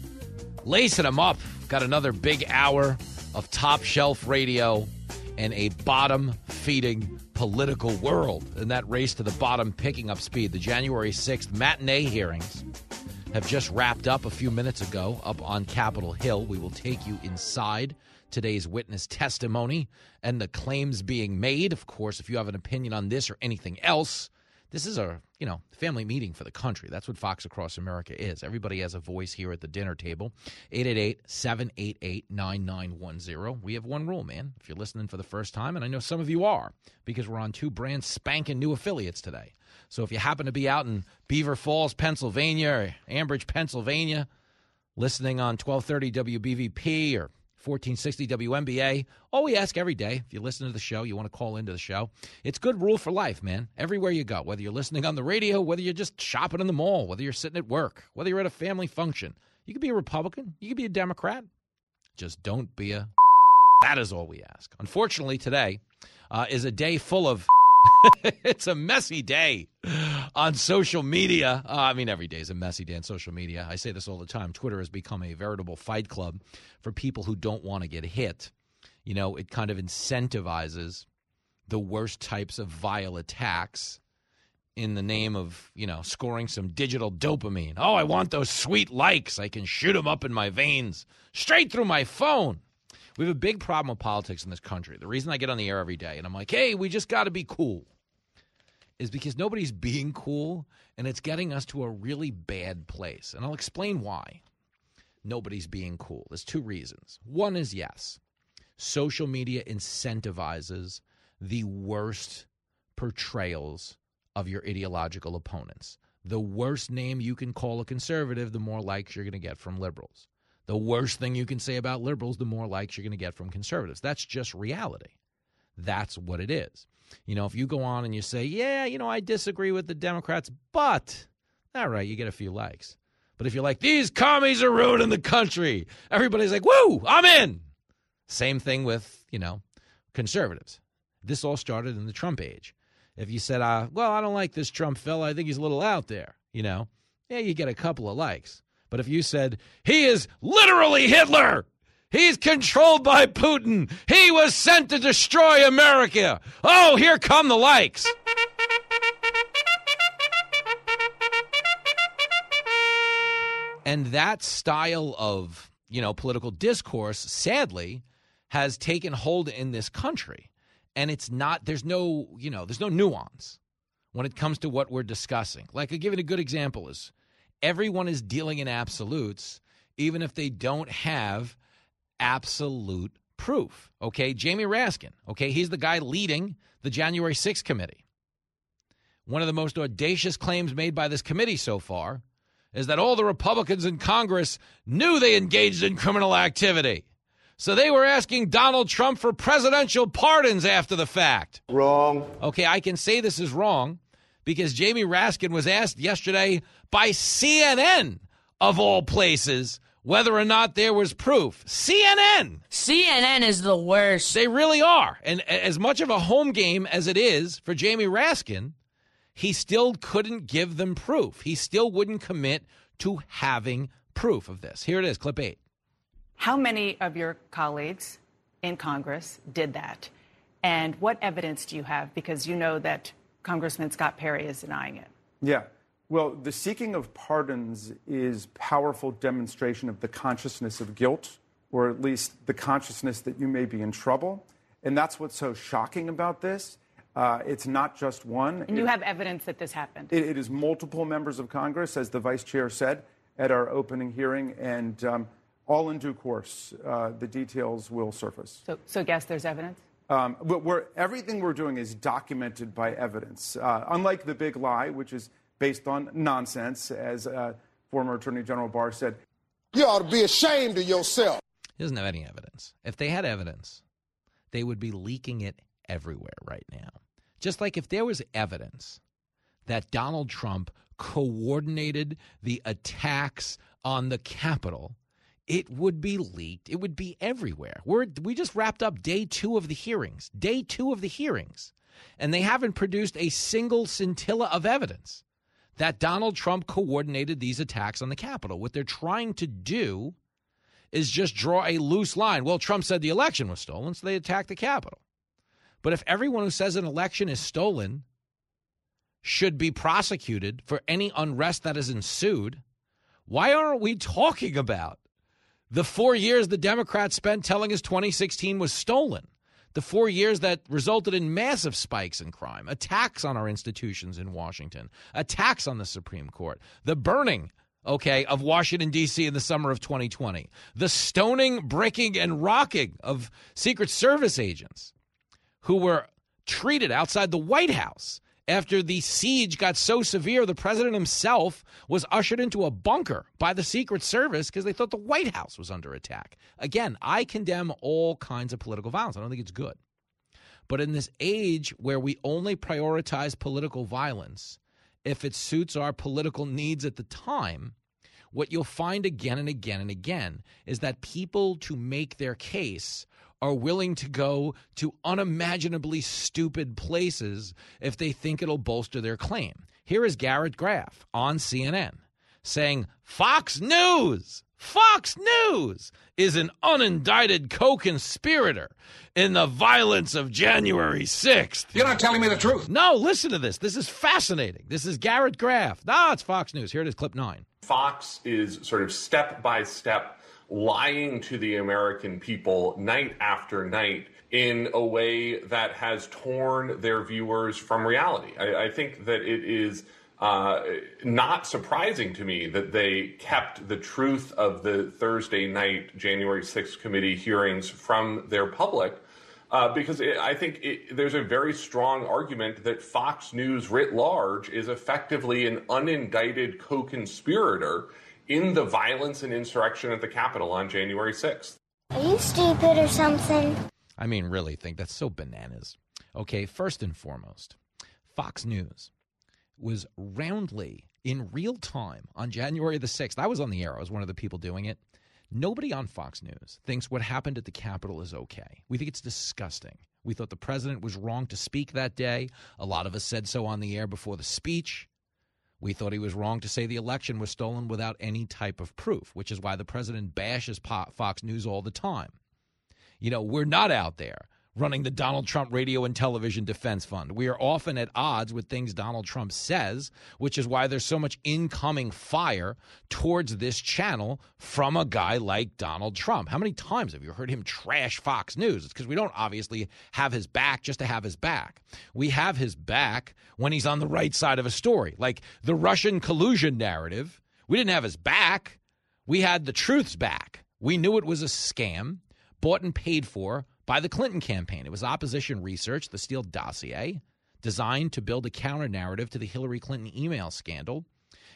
Lacing them up. Got another big hour of top shelf radio and a bottom feeding political world. And that race to the bottom picking up speed. The January 6th matinee hearings have just wrapped up a few minutes ago up on Capitol Hill. We will take you inside today's witness testimony and the claims being made. Of course, if you have an opinion on this or anything else, this is a you know family meeting for the country. That's what Fox Across America is. Everybody has a voice here at the dinner table. 888-788-9910. We have one rule, man. If you're listening for the first time, and I know some of you are, because we're on two brand spanking new affiliates today. So if you happen to be out in Beaver Falls, Pennsylvania, or Ambridge, Pennsylvania, listening on 1230 WBVP or 1460 WMBA. All we ask every day, if you listen to the show, you want to call into the show, it's good rule for life, man. Everywhere you go, whether you're listening on the radio, whether you're just shopping in the mall, whether you're sitting at work, whether you're at a family function, you could be a Republican, you could be a Democrat. Just don't be a. That is all we ask. Unfortunately, today uh, is a day full of. it's a messy day on social media. Uh, I mean, every day is a messy day on social media. I say this all the time. Twitter has become a veritable fight club for people who don't want to get hit. You know, it kind of incentivizes the worst types of vile attacks in the name of, you know, scoring some digital dopamine. Oh, I want those sweet likes. I can shoot them up in my veins straight through my phone. We have a big problem with politics in this country. The reason I get on the air every day and I'm like, hey, we just got to be cool is because nobody's being cool and it's getting us to a really bad place. And I'll explain why nobody's being cool. There's two reasons. One is yes, social media incentivizes the worst portrayals of your ideological opponents. The worst name you can call a conservative, the more likes you're going to get from liberals. The worst thing you can say about liberals, the more likes you're going to get from conservatives. That's just reality. That's what it is. You know, if you go on and you say, yeah, you know, I disagree with the Democrats, but, all right, you get a few likes. But if you're like, these commies are ruining the country, everybody's like, woo, I'm in. Same thing with, you know, conservatives. This all started in the Trump age. If you said, uh, well, I don't like this Trump fella, I think he's a little out there, you know, yeah, you get a couple of likes. But if you said, he is literally Hitler, he's controlled by Putin, he was sent to destroy America, oh, here come the likes. And that style of, you know, political discourse, sadly, has taken hold in this country. And it's not, there's no, you know, there's no nuance when it comes to what we're discussing. Like, I'll give you a good example is everyone is dealing in absolutes, even if they don't have absolute proof. Okay, Jamie Raskin, okay, he's the guy leading the January 6th committee. One of the most audacious claims made by this committee so far is that all the Republicans in Congress knew they engaged in criminal activity. So they were asking Donald Trump for presidential pardons after the fact. Wrong. Okay, I can say this is wrong because Jamie Raskin was asked yesterday by CNN, of all places, whether or not there was proof. CNN. CNN is the worst. They really are. And as much of a home game as it is for Jamie Raskin, he still couldn't give them proof. He still wouldn't commit to having proof of this. Here it is, clip eight. How many of your colleagues in Congress did that? And what evidence do you have? Because you know that Congressman Scott Perry is denying it. Yeah. Well, the seeking of pardons is powerful demonstration of the consciousness of guilt, or at least the consciousness that you may be in trouble. And that's what's so shocking about this uh, it's not just one. And you it, have evidence that this happened. It, it is multiple members of Congress, as the vice chair said at our opening hearing, and um, all in due course, uh, the details will surface. So, so guess there's evidence. Um, we're, everything we're doing is documented by evidence. Uh, unlike the big lie, which is based on nonsense, as uh, former Attorney General Barr said. You ought to be ashamed of yourself. He doesn't have any evidence. If they had evidence, they would be leaking it everywhere right now. Just like if there was evidence that Donald Trump coordinated the attacks on the Capitol, it would be leaked. It would be everywhere. We're, we just wrapped up day two of the hearings. Day two of the hearings. And they haven't produced a single scintilla of evidence that Donald Trump coordinated these attacks on the Capitol. What they're trying to do is just draw a loose line. Well, Trump said the election was stolen, so they attacked the Capitol. But if everyone who says an election is stolen should be prosecuted for any unrest that has ensued, why aren't we talking about the four years the Democrats spent telling us 2016 was stolen? The four years that resulted in massive spikes in crime, attacks on our institutions in Washington, attacks on the Supreme Court, the burning okay, of Washington, D.C. in the summer of 2020, the stoning, bricking, and rocking of Secret Service agents who were treated outside the White House after the siege got so severe the president himself was ushered into a bunker by the Secret Service because they thought the White House was under attack. Again, I condemn all kinds of political violence. I don't think it's good. But in this age where we only prioritize political violence if it suits our political needs at the time, what you'll find again and again and again is that people to make their case are willing to go to unimaginably stupid places if they think it'll bolster their claim. Here is Garrett Graff on CNN saying Fox News, Fox News is an unindicted co conspirator in the violence of January 6th. You're not telling me the truth. No, listen to this. This is fascinating. This is Garrett Graff. No, it's Fox News. Here it is, clip nine. Fox is sort of step by step lying to the American people night after night in a way that has torn their viewers from reality. I, I think that it is uh, not surprising to me that they kept the truth of the Thursday night January 6th committee hearings from their public. Uh, because it, I think it, there's a very strong argument that Fox News writ large is effectively an unindicted co conspirator in the violence and insurrection at the Capitol on January 6th. Are you stupid or something? I mean, really think that's so bananas. Okay, first and foremost, Fox News was roundly in real time on January the 6th. I was on the air, I was one of the people doing it. Nobody on Fox News thinks what happened at the Capitol is okay. We think it's disgusting. We thought the president was wrong to speak that day. A lot of us said so on the air before the speech. We thought he was wrong to say the election was stolen without any type of proof, which is why the president bashes Fox News all the time. You know, we're not out there running the Donald Trump Radio and Television Defense Fund. We are often at odds with things Donald Trump says, which is why there's so much incoming fire towards this channel from a guy like Donald Trump. How many times have you heard him trash Fox News? It's because we don't obviously have his back just to have his back. We have his back when he's on the right side of a story, like the Russian collusion narrative. We didn't have his back. We had the truth's back. We knew it was a scam, bought and paid for by the Clinton campaign. It was opposition research, the Steele dossier, designed to build a counter narrative to the Hillary Clinton email scandal.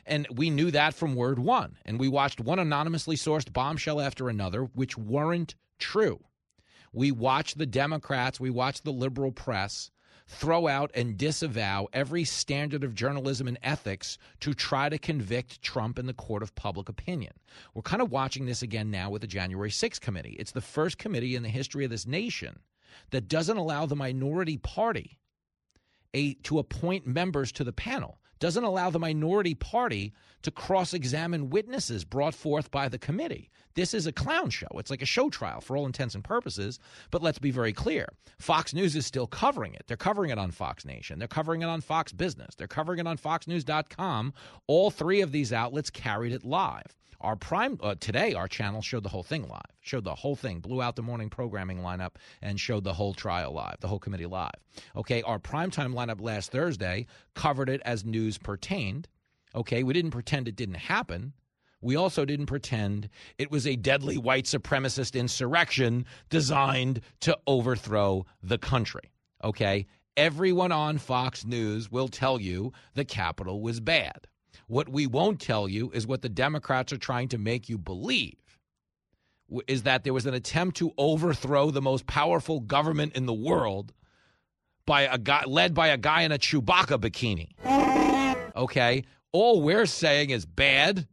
And we knew that from word one. And we watched one anonymously sourced bombshell after another, which weren't true. We watched the Democrats, we watched the liberal press throw out and disavow every standard of journalism and ethics to try to convict Trump in the court of public opinion. We're kind of watching this again now with the January 6th committee. It's the first committee in the history of this nation that doesn't allow the minority party a, to appoint members to the panel doesn't allow the minority party to cross examine witnesses brought forth by the committee. This is a clown show. It's like a show trial for all intents and purposes. But let's be very clear Fox News is still covering it. They're covering it on Fox Nation, they're covering it on Fox Business, they're covering it on FoxNews.com. All three of these outlets carried it live. Our prime uh, today, our channel showed the whole thing live, showed the whole thing, blew out the morning programming lineup, and showed the whole trial live, the whole committee live. Okay, our primetime lineup last Thursday covered it as news pertained. Okay, we didn't pretend it didn't happen. We also didn't pretend it was a deadly white supremacist insurrection designed to overthrow the country. Okay? Everyone on Fox News will tell you the Capitol was bad. What we won't tell you is what the Democrats are trying to make you believe is that there was an attempt to overthrow the most powerful government in the world by a guy led by a guy in a Chewbacca bikini. Okay? All we're saying is bad.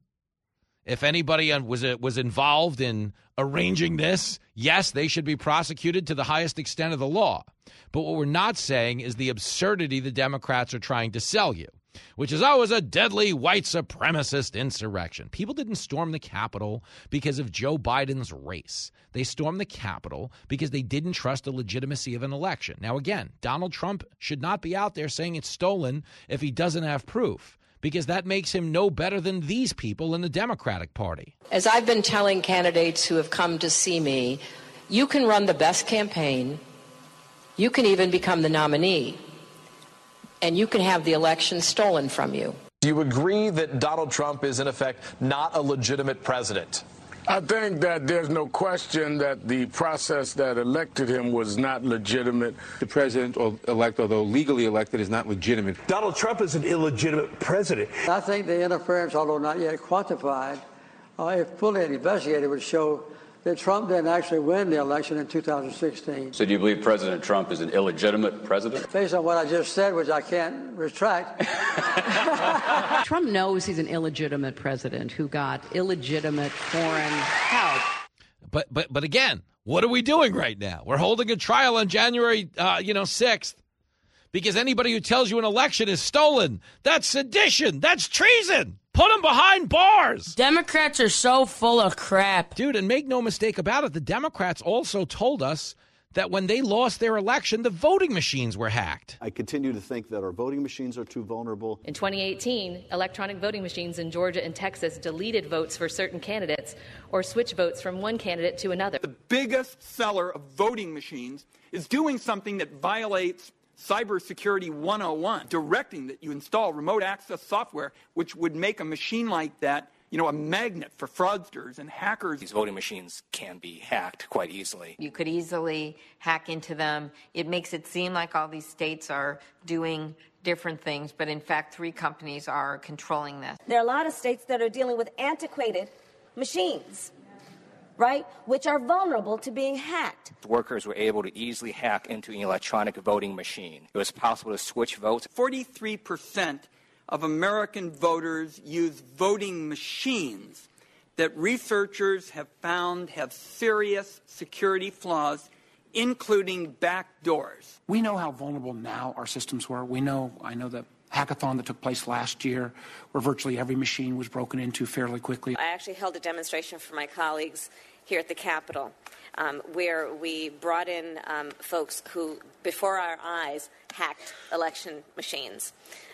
If anybody was uh, was involved in arranging this, yes, they should be prosecuted to the highest extent of the law. But what we're not saying is the absurdity the Democrats are trying to sell you which is always a deadly white supremacist insurrection. People didn't storm the Capitol because of Joe Biden's race. They stormed the Capitol because they didn't trust the legitimacy of an election. Now, again, Donald Trump should not be out there saying it's stolen if he doesn't have proof because that makes him no better than these people in the Democratic Party. As I've been telling candidates who have come to see me, you can run the best campaign, you can even become the nominee and you can have the election stolen from you. Do you agree that Donald Trump is, in effect, not a legitimate president? I think that there's no question that the process that elected him was not legitimate. The president elect, although legally elected, is not legitimate. Donald Trump is an illegitimate president. I think the interference, although not yet quantified, uh, if fully investigated, would show that Trump didn't actually win the election in 2016. So do you believe President Trump is an illegitimate president? Based on what I just said, which I can't retract. Trump knows he's an illegitimate president who got illegitimate foreign help. But but but again, what are we doing right now? We're holding a trial on January, uh, you know, sixth, because anybody who tells you an election is stolen, that's sedition, that's treason. Put them behind bars. Democrats are so full of crap. Dude, and make no mistake about it, the Democrats also told us that when they lost their election, the voting machines were hacked. I continue to think that our voting machines are too vulnerable. In 2018, electronic voting machines in Georgia and Texas deleted votes for certain candidates or switched votes from one candidate to another. The biggest seller of voting machines is doing something that violates Cybersecurity 101, directing that you install remote access software, which would make a machine like that you know, a magnet for fraudsters and hackers. These voting machines can be hacked quite easily. You could easily hack into them. It makes it seem like all these states are doing different things, but in fact, three companies are controlling this. There are a lot of states that are dealing with antiquated machines. Right, which are vulnerable to being hacked. Workers were able to easily hack into an electronic voting machine. It was possible to switch votes. 43% of American voters use voting machines that researchers have found have serious security flaws, including backdoors. We know how vulnerable now our systems were. We know, I know the hackathon that took place last year, where virtually every machine was broken into fairly quickly. I actually held a demonstration for my colleagues here at the Capitol. Um, where we brought in um, folks who, before our eyes, hacked election machines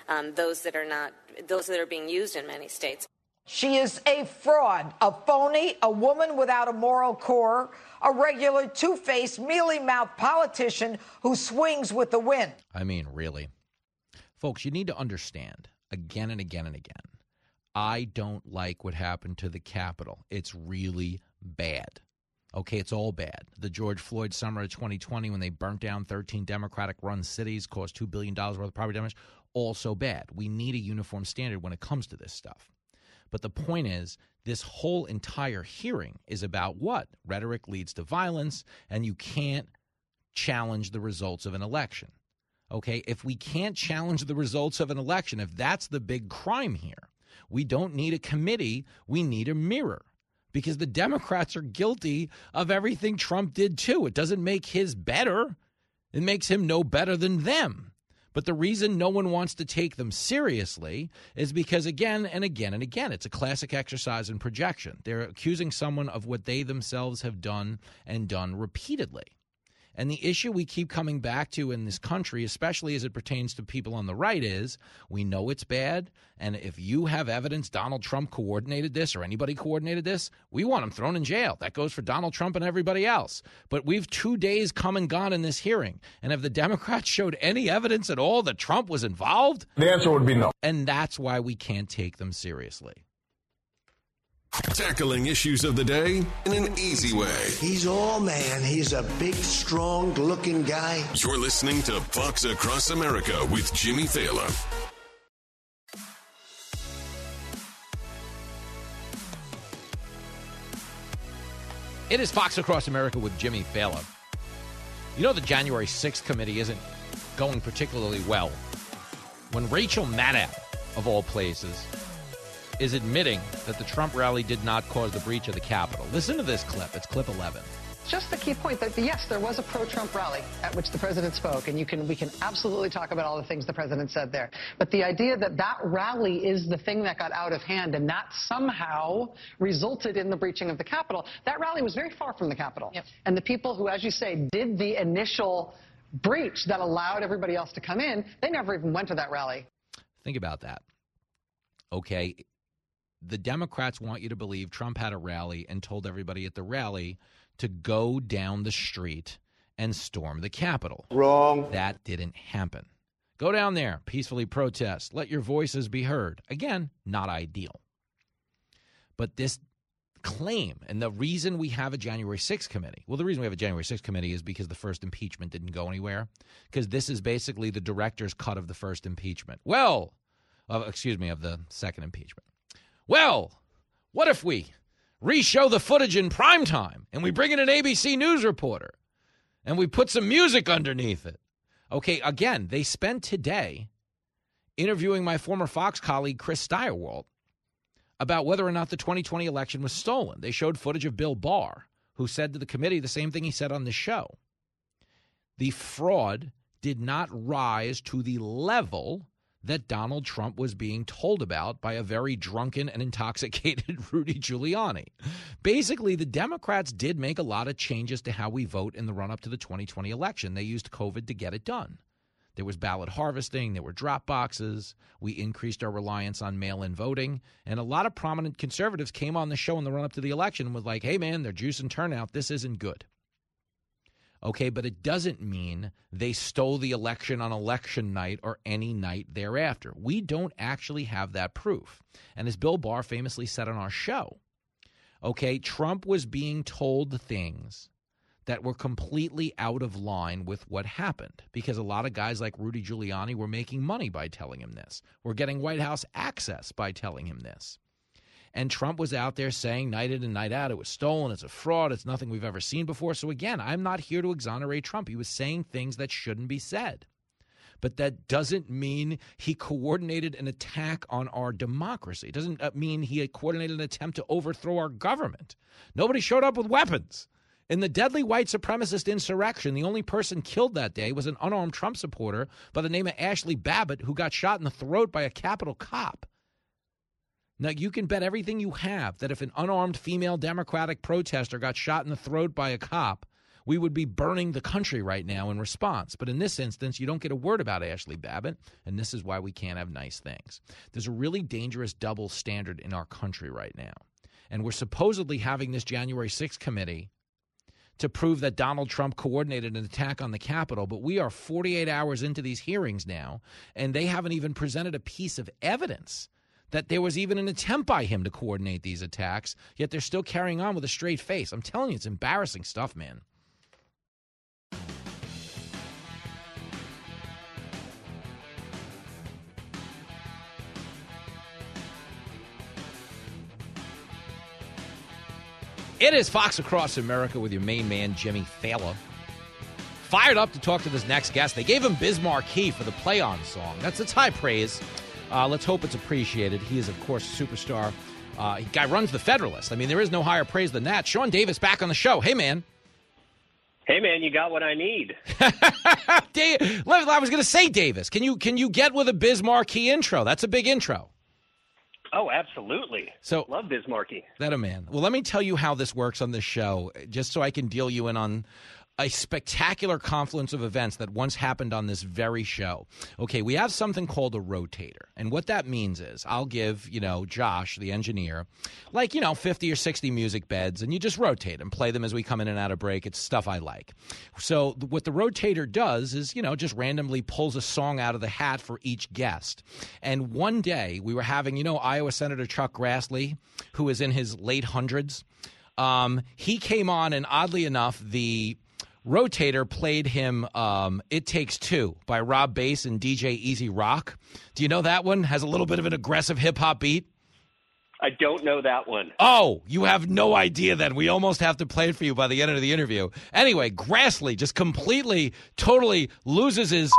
um, those that are not those that are being used in many states. She is a fraud, a phony, a woman without a moral core, a regular two faced, mealy mouthed politician who swings with the wind. I mean, really. Folks, you need to understand again and again and again. I don't like what happened to the Capitol. It's really bad. Okay, it's all bad. The George Floyd summer of 2020, when they burnt down 13 Democratic run cities, caused $2 billion worth of property damage, also bad. We need a uniform standard when it comes to this stuff. But the point is, this whole entire hearing is about what? Rhetoric leads to violence, and you can't challenge the results of an election. Okay, if we can't challenge the results of an election, if that's the big crime here, we don't need a committee, we need a mirror. Because the Democrats are guilty of everything Trump did too. It doesn't make his better, it makes him no better than them. But the reason no one wants to take them seriously is because, again and again and again, it's a classic exercise in projection. They're accusing someone of what they themselves have done and done repeatedly. And the issue we keep coming back to in this country, especially as it pertains to people on the right, is we know it's bad. And if you have evidence Donald Trump coordinated this or anybody coordinated this, we want him thrown in jail. That goes for Donald Trump and everybody else. But we've two days come and gone in this hearing. And have the Democrats showed any evidence at all that Trump was involved? The answer would be no. And that's why we can't take them seriously. Tackling issues of the day in an easy way. He's all man. He's a big, strong looking guy. You're listening to Fox Across America with Jimmy Failla. It is Fox Across America with Jimmy Failla. You know, the January 6th committee isn't going particularly well. When Rachel Maddow, of all places, is admitting that the Trump rally did not cause the breach of the Capitol. Listen to this clip. It's clip 11. Just the key point that yes, there was a pro-Trump rally at which the president spoke, and you can we can absolutely talk about all the things the president said there. But the idea that that rally is the thing that got out of hand and that somehow resulted in the breaching of the Capitol, that rally was very far from the Capitol. Yep. And the people who, as you say, did the initial breach that allowed everybody else to come in, they never even went to that rally. Think about that. Okay, the Democrats want you to believe Trump had a rally and told everybody at the rally to go down the street and storm the Capitol. Wrong. That didn't happen. Go down there, peacefully protest, let your voices be heard. Again, not ideal. But this claim and the reason we have a January 6th committee. Well, the reason we have a January 6th committee is because the first impeachment didn't go anywhere. Because this is basically the director's cut of the first impeachment. Well, uh, excuse me, of the second impeachment. Well, what if we re-show the footage in prime time and we bring in an ABC News reporter and we put some music underneath it? Okay, again, they spent today interviewing my former Fox colleague Chris Stirewalt about whether or not the 2020 election was stolen. They showed footage of Bill Barr, who said to the committee the same thing he said on the show. The fraud did not rise to the level that Donald Trump was being told about by a very drunken and intoxicated Rudy Giuliani. Basically, the Democrats did make a lot of changes to how we vote in the run up to the 2020 election. They used COVID to get it done. There was ballot harvesting, there were drop boxes. We increased our reliance on mail in voting. And a lot of prominent conservatives came on the show in the run up to the election and was like, hey, man, they're juicing turnout. This isn't good. Okay, but it doesn't mean they stole the election on election night or any night thereafter. We don't actually have that proof. And as Bill Barr famously said on our show, okay, Trump was being told things that were completely out of line with what happened because a lot of guys like Rudy Giuliani were making money by telling him this. We're getting White House access by telling him this. And Trump was out there saying night in and night out, it was stolen, it's a fraud, it's nothing we've ever seen before. So again, I'm not here to exonerate Trump. He was saying things that shouldn't be said. But that doesn't mean he coordinated an attack on our democracy. It doesn't uh, mean he coordinated an attempt to overthrow our government. Nobody showed up with weapons. In the deadly white supremacist insurrection, the only person killed that day was an unarmed Trump supporter by the name of Ashli Babbitt, who got shot in the throat by a Capitol cop. Now, you can bet everything you have that if an unarmed female Democratic protester got shot in the throat by a cop, we would be burning the country right now in response. But in this instance, you don't get a word about Ashli Babbitt, and this is why we can't have nice things. There's a really dangerous double standard in our country right now. And we're supposedly having this January 6th committee to prove that Donald Trump coordinated an attack on the Capitol, but we are 48 hours into these hearings now, and they haven't even presented a piece of evidence that there was even an attempt by him to coordinate these attacks, yet they're still carrying on with a straight face. I'm telling you, it's embarrassing stuff, man. It is Fox Across America with your main man, Jimmy Failla. Fired up to talk to this next guest. They gave him Biz Markie for the play on song. That's, that's high praise. Uh, let's hope it's appreciated. He is, of course, a superstar. Uh, guy runs the Federalist. I mean, there is no higher praise than that. Sean Davis back on the show. Hey, man. Hey man, you got what I need. Dave, I was going to say, Davis, can you can you get with a Biz Markie intro? That's a big intro. Oh, absolutely. So love Biz Markie. That a man. Well, let me tell you how this works on this show, just so I can deal you in on a spectacular confluence of events that once happened on this very show. Okay, we have something called a rotator. And what that means is I'll give, you know, Josh, the engineer, like, you know, 50 or 60 music beds, and you just rotate and play them as we come in and out of break. It's stuff I like. So what the rotator does is, you know, just randomly pulls a song out of the hat for each guest. And one day we were having, you know, Iowa Senator Chuck Grassley, who is in his late hundreds. Um, he came on, and oddly enough, the Rotator played him um, It Takes Two by Rob Base and DJ E-Z Rock. Do you know that one? Has a little bit of an aggressive hip hop beat. I don't know that one. Oh, you have no idea then. We almost have to play it for you by the end of the interview. Anyway, Grassley just completely, totally loses his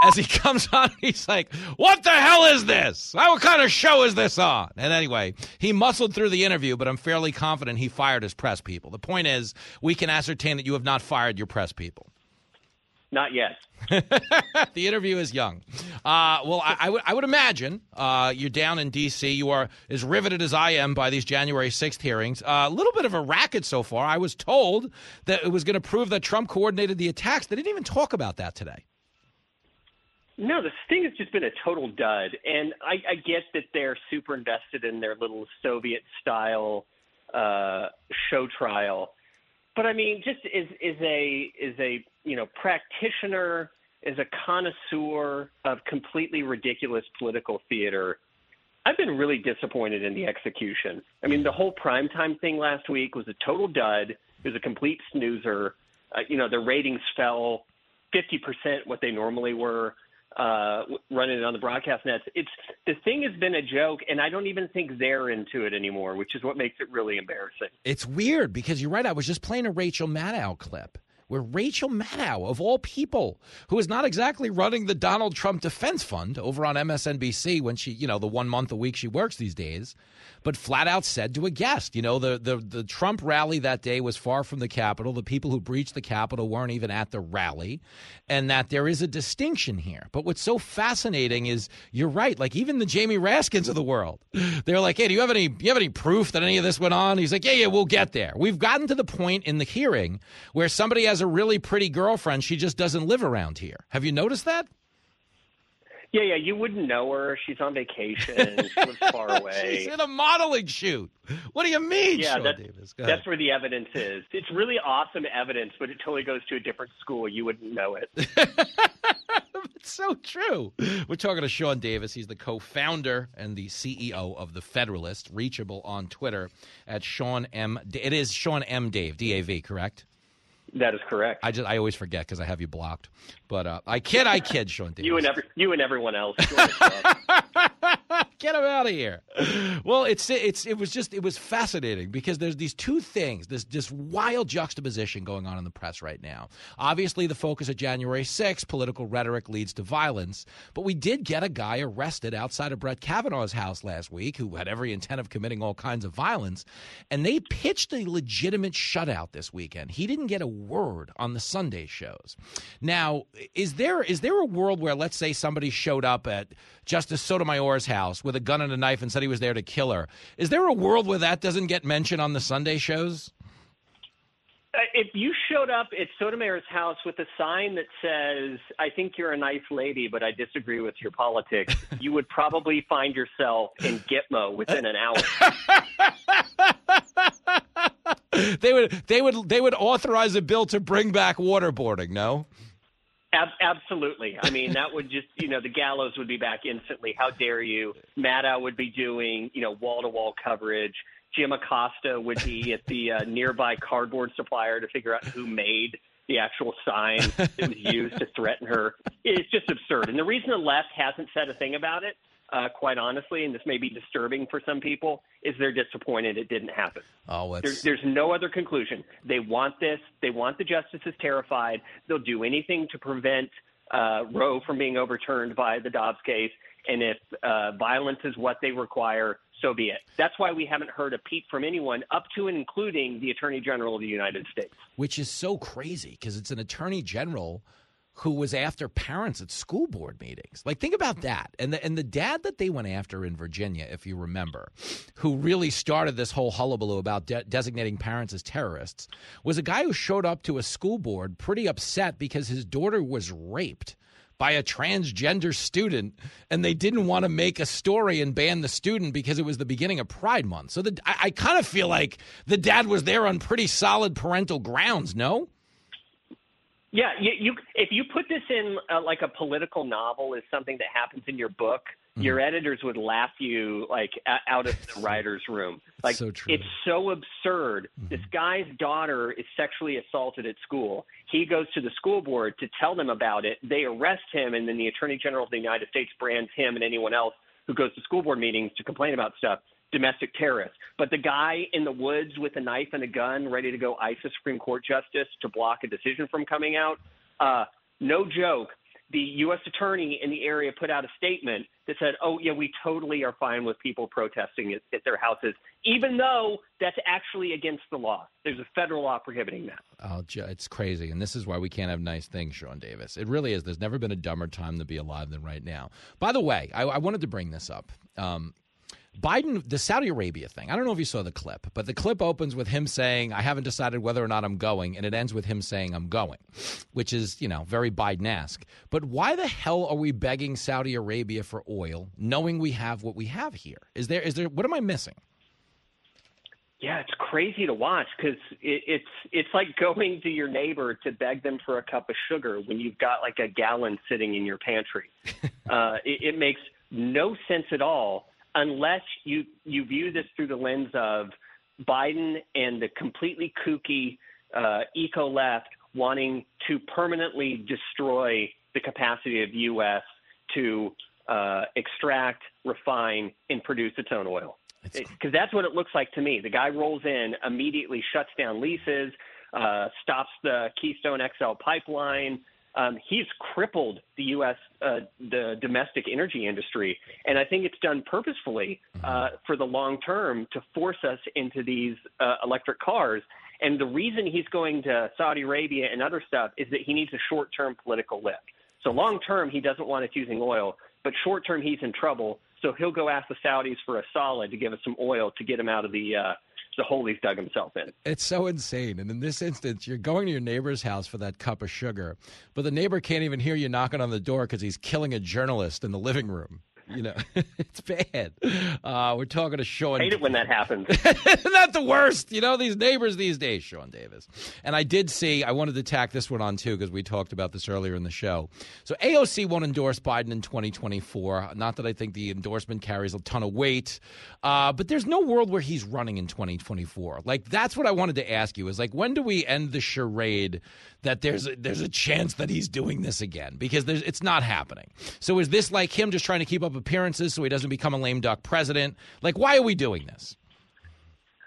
as he comes on, he's like, What the hell is this? What kind of show is this on? And anyway, he muscled through the interview, but I'm fairly confident he fired his press people. The point is, we can ascertain that you have not fired your press people. Not yet. the interview is young. Uh, well, I, I, w- I would imagine uh, you're down in D.C. You are as riveted as I am by these January 6th hearings. Uh, a little bit of a racket so far. I was told that it was going to prove that Trump coordinated the attacks. They didn't even talk about that today. No, this thing has just been a total dud, and I, I get that they're super invested in their little Soviet-style uh, show trial, but I mean, just is is a is a you know practitioner, is a connoisseur of completely ridiculous political theater. I've been really disappointed in the execution. I mean, the whole primetime thing last week was a total dud. It was a complete snoozer. Uh, you know, the ratings fell 50% what they normally were uh, running it on the broadcast nets. It's the thing has been a joke, and I don't even think they're into it anymore, which is what makes it really embarrassing. It's weird because you're right. I was just playing a Rachel Maddow clip where Rachel Maddow, of all people, who is not exactly running the Donald Trump Defense Fund over on MSNBC when she, you know, the one month a week she works these days, but flat out said to a guest, you know, the, the, the Trump rally that day was far from the Capitol. The people who breached the Capitol weren't even at the rally, and that there is a distinction here. But what's so fascinating is you're right. Like even the Jamie Raskins of the world, they're like, hey, do you have any, you have any proof that any of this went on? He's like, yeah, yeah, we'll get there. We've gotten to the point in the hearing where somebody has a really pretty girlfriend. She just doesn't live around here. Have you noticed that? Yeah, yeah, you wouldn't know her. She's on vacation. she lives far away. She's in a modeling shoot. What do you mean, yeah, Sean that- Davis? Go ahead. that's where the evidence is. It's really awesome evidence, but it totally goes to a different school. You wouldn't know it. It's so true. We're talking to Sean Davis. He's the co-founder and the CEO of the Federalist, reachable on Twitter at Sean M. It is Sean M. Dave, D A V, correct? That is correct. I just I always forget because I have you blocked. But uh, I kid, I kid, Sean Davis. You and every, you and everyone else. Get him out of here. Well, it's it's it was just it was fascinating because there's these two things, this this wild juxtaposition going on in the press right now. Obviously, the focus of January 6th, political rhetoric leads to violence, but we did get a guy arrested outside of Brett Kavanaugh's house last week who had every intent of committing all kinds of violence, and they pitched a legitimate shutout this weekend. He didn't get a word on the Sunday shows. Now, is there is there a world where let's say somebody showed up at Justice Sotomayor's house with a gun and a knife and said he was there to kill her? Is there a world where that doesn't get mentioned on the Sunday shows? Uh, if you showed up at Sotomayor's house with a sign that says, I think you're a nice lady, but I disagree with your politics, you would probably find yourself in Gitmo within an hour. They would they would they would authorize a bill to bring back waterboarding, no? Ab- absolutely. I mean, that would just, you know, the gallows would be back instantly. How dare you? Maddow would be doing, you know, wall to wall coverage. Jim Acosta would be at the uh, nearby cardboard supplier to figure out who made the actual sign that was used to threaten her. It's just absurd. And the reason the left hasn't said a thing about it, uh, quite honestly, and this may be disturbing for some people, is they're disappointed it didn't happen. Oh, There, there's no other conclusion. They want this. They want the justices terrified. They'll do anything to prevent uh, Roe from being overturned by the Dobbs case. And if uh, violence is what they require, so be it. That's why we haven't heard a peep from anyone, up to and including the Attorney General of the United States. which is so crazy because it's an attorney general who was after parents at school board meetings. Like think about that. And the and the dad that they went after in Virginia, if you remember, who really started this whole hullabaloo about de- designating parents as terrorists, was a guy who showed up to a school board pretty upset because his daughter was raped by a transgender student and they didn't want to make a story and ban the student because it was the beginning of pride month so the, I, I kind of feel like the dad was there on pretty solid parental grounds no Yeah, you, you if you put this in uh, like a political novel as something that happens in your book, Mm-hmm. your editors would laugh you like a- out of the writer's room. Like So true. it's so absurd. Mm-hmm. This guy's daughter is sexually assaulted at school. He goes to the school board to tell them about it. They arrest him, and then the Attorney General of the United States brands him and anyone else who goes to school board meetings to complain about stuff domestic terrorists. But the guy in the woods with a knife and a gun, ready to go a Supreme Court justice to block a decision from coming out, uh, no joke. The U.S. attorney in the area put out a statement that said, "Oh yeah, we totally are fine with people protesting at, at their houses, even though that's actually against the law. There's a federal law prohibiting that." Oh, it's crazy, and this is why we can't have nice things, Sean Davis. It really is. There's never been a dumber time to be alive than right now. By the way, I, I wanted to bring this up. Um, Biden, the Saudi Arabia thing. I don't know if you saw the clip, but the clip opens with him saying, "I haven't decided whether or not I'm going," and it ends with him saying, "I'm going," which is, you know, very Biden-esque. But why the hell are we begging Saudi Arabia for oil, knowing we have what we have here? Is there? Is there? What am I missing? Yeah, it's crazy to watch because it, it's it's like going to your neighbor to beg them for a cup of sugar when you've got like a gallon sitting in your pantry. uh, it, it makes no sense at all unless you you view this through the lens of Biden and the completely kooky uh, eco left wanting to permanently destroy the capacity of U.S. to uh, extract, refine, and produce its own oil because that's what it looks like to me. The guy rolls in, immediately shuts down leases, uh, stops the Keystone XL pipeline. Um, he's crippled the U.S. Uh, the domestic energy industry, and I think it's done purposefully uh, for the long term to force us into these uh, electric cars. And the reason he's going to Saudi Arabia and other stuff is that he needs a short-term political lift. So long term, he doesn't want us using oil, but short term, he's in trouble. So he'll go ask the Saudis for a solid to give us some oil to get him out of the uh, the hole he's dug himself in. It's so insane. And in this instance, you're going to your neighbor's house for that cup of sugar, but the neighbor can't even hear you knocking on the door because he's killing a journalist in the living room. You know, it's bad. Uh, we're talking to Sean. Hate it when that happens. Isn't the worst? You know, these neighbors these days, Sean Davis. And I did see, I wanted to tack this one on too, because we talked about this earlier in the show. So AOC won't endorse Biden in 2024. Not that I think the endorsement carries a ton of weight, uh, but there's no world where he's running in 2024. Like, that's what I wanted to ask you is like, when do we end the charade that there's a, there's a chance that he's doing this again? Because there's, it's not happening. So is this like him just trying to keep up appearances so he doesn't become a lame duck president? Like, why are we doing this?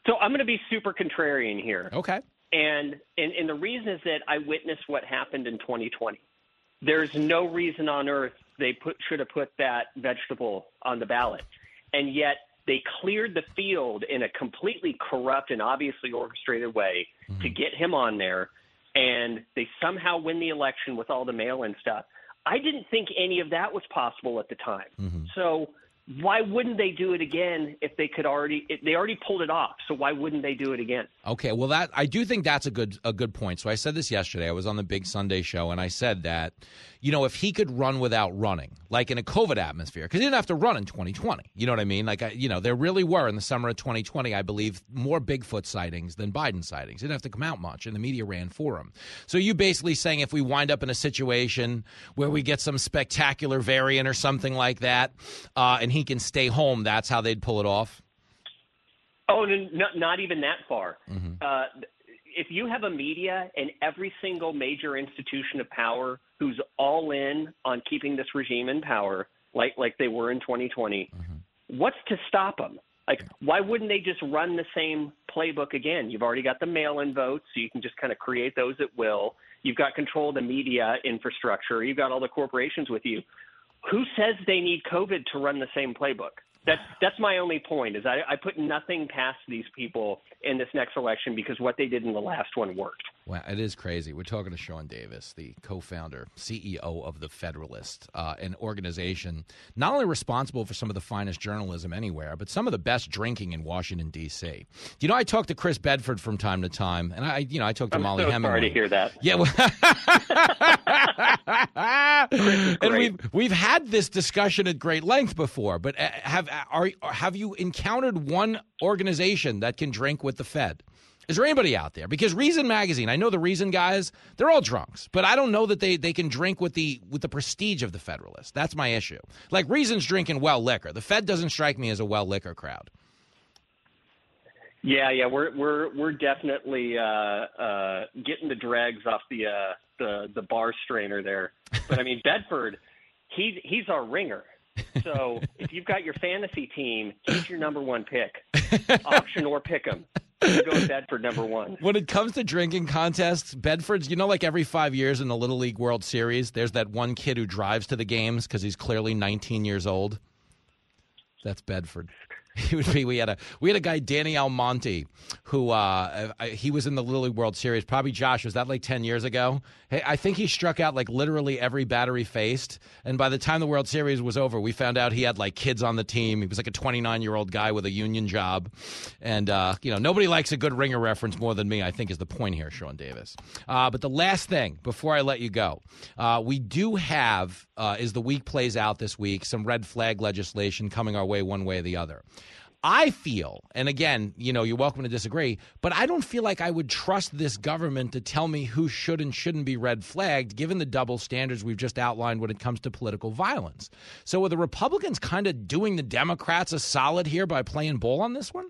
So I'm going to be super contrarian here. Okay. And, and and the reason is that I witnessed what happened in 2020. There's no reason on earth they put should have put that vegetable on the ballot, and yet they cleared the field in a completely corrupt and obviously orchestrated way to mm-hmm. get him on there, and they somehow win the election with all the mail-in stuff. I didn't think any of that was possible at the time. Mm-hmm. So why wouldn't they do it again if they could already? If they already pulled it off. So why wouldn't they do it again? Okay, well that I do think that's a good a good point. So I said this yesterday. I was on the Big Sunday show and I said that you know if he could run without running, like in a COVID atmosphere, because he didn't have to run in 2020. You know what I mean? Like I, you know there really were in the summer of 2020, I believe, more Bigfoot sightings than Biden sightings. He didn't have to come out much, and the media ran for him. So you basically saying if we wind up in a situation where we get some spectacular variant or something like that, uh, and he can stay home, that's how they'd pull it off. Oh, no, not, not even that far. Uh, if you have a media and every single major institution of power who's all in on keeping this regime in power, like like they were in 2020, what's to stop them? Like, why wouldn't they just run the same playbook again? You've already got the mail-in votes, so you can just kind of create those at will. You've got control of the media infrastructure. You've got all the corporations with you. Who says they need COVID to run the same playbook? That's that's my only point. Is I, I put nothing past these people in this next election because what they did in the last one worked. Wow, it is crazy. We're talking to Sean Davis, the co-founder, CEO of the Federalist, uh, an organization not only responsible for some of the finest journalism anywhere, but some of the best drinking in Washington D.C. You know, I talk to Chris Bedford from time to time, and I, you know, I talk to I'm Mollie so Hemingway. sorry to hear that. Yeah, well, and we've we've had this discussion at great length before. But uh, have are have you encountered one organization that can drink with the Fed? Is there anybody out there? Because Reason magazine, I know the Reason guys, they're all drunks, but I don't know that they, they can drink with the with the prestige of the Federalist. That's my issue. Like Reason's drinking well liquor. The Fed doesn't strike me as a well liquor crowd. Yeah, yeah, we're we're we're definitely uh, uh, getting the dregs off the uh, the the bar strainer there. But I mean Bedford, he's he's our ringer. So if you've got your fantasy team, he's your number one pick, option or pick You go with Bedford number one. When it comes to drinking contests, Bedford's, you know, like every five years in the Little League World Series, there's that one kid who drives to the games because he's clearly 19 years old. That's Bedford. He would be. We had a we had a guy Danny Almonte, who uh, he was in the Little League World Series. Probably Josh was that like ten years ago. Hey, I think he struck out like literally every batter he faced. And by the time the World Series was over, we found out he had like kids on the team. He was like a 29 year old guy with a union job. And uh, you know nobody likes a good ringer reference more than me. I think is the point here, Sean Davis. Uh, but the last thing before I let you go, uh, we do have uh, as the week plays out this week some red flag legislation coming our way one way or the other. I feel, and again, you know, you're welcome to disagree, but I don't feel like I would trust this government to tell me who should and shouldn't be red flagged, given the double standards we've just outlined when it comes to political violence. So, are the Republicans kind of doing the Democrats a solid here by playing ball on this one?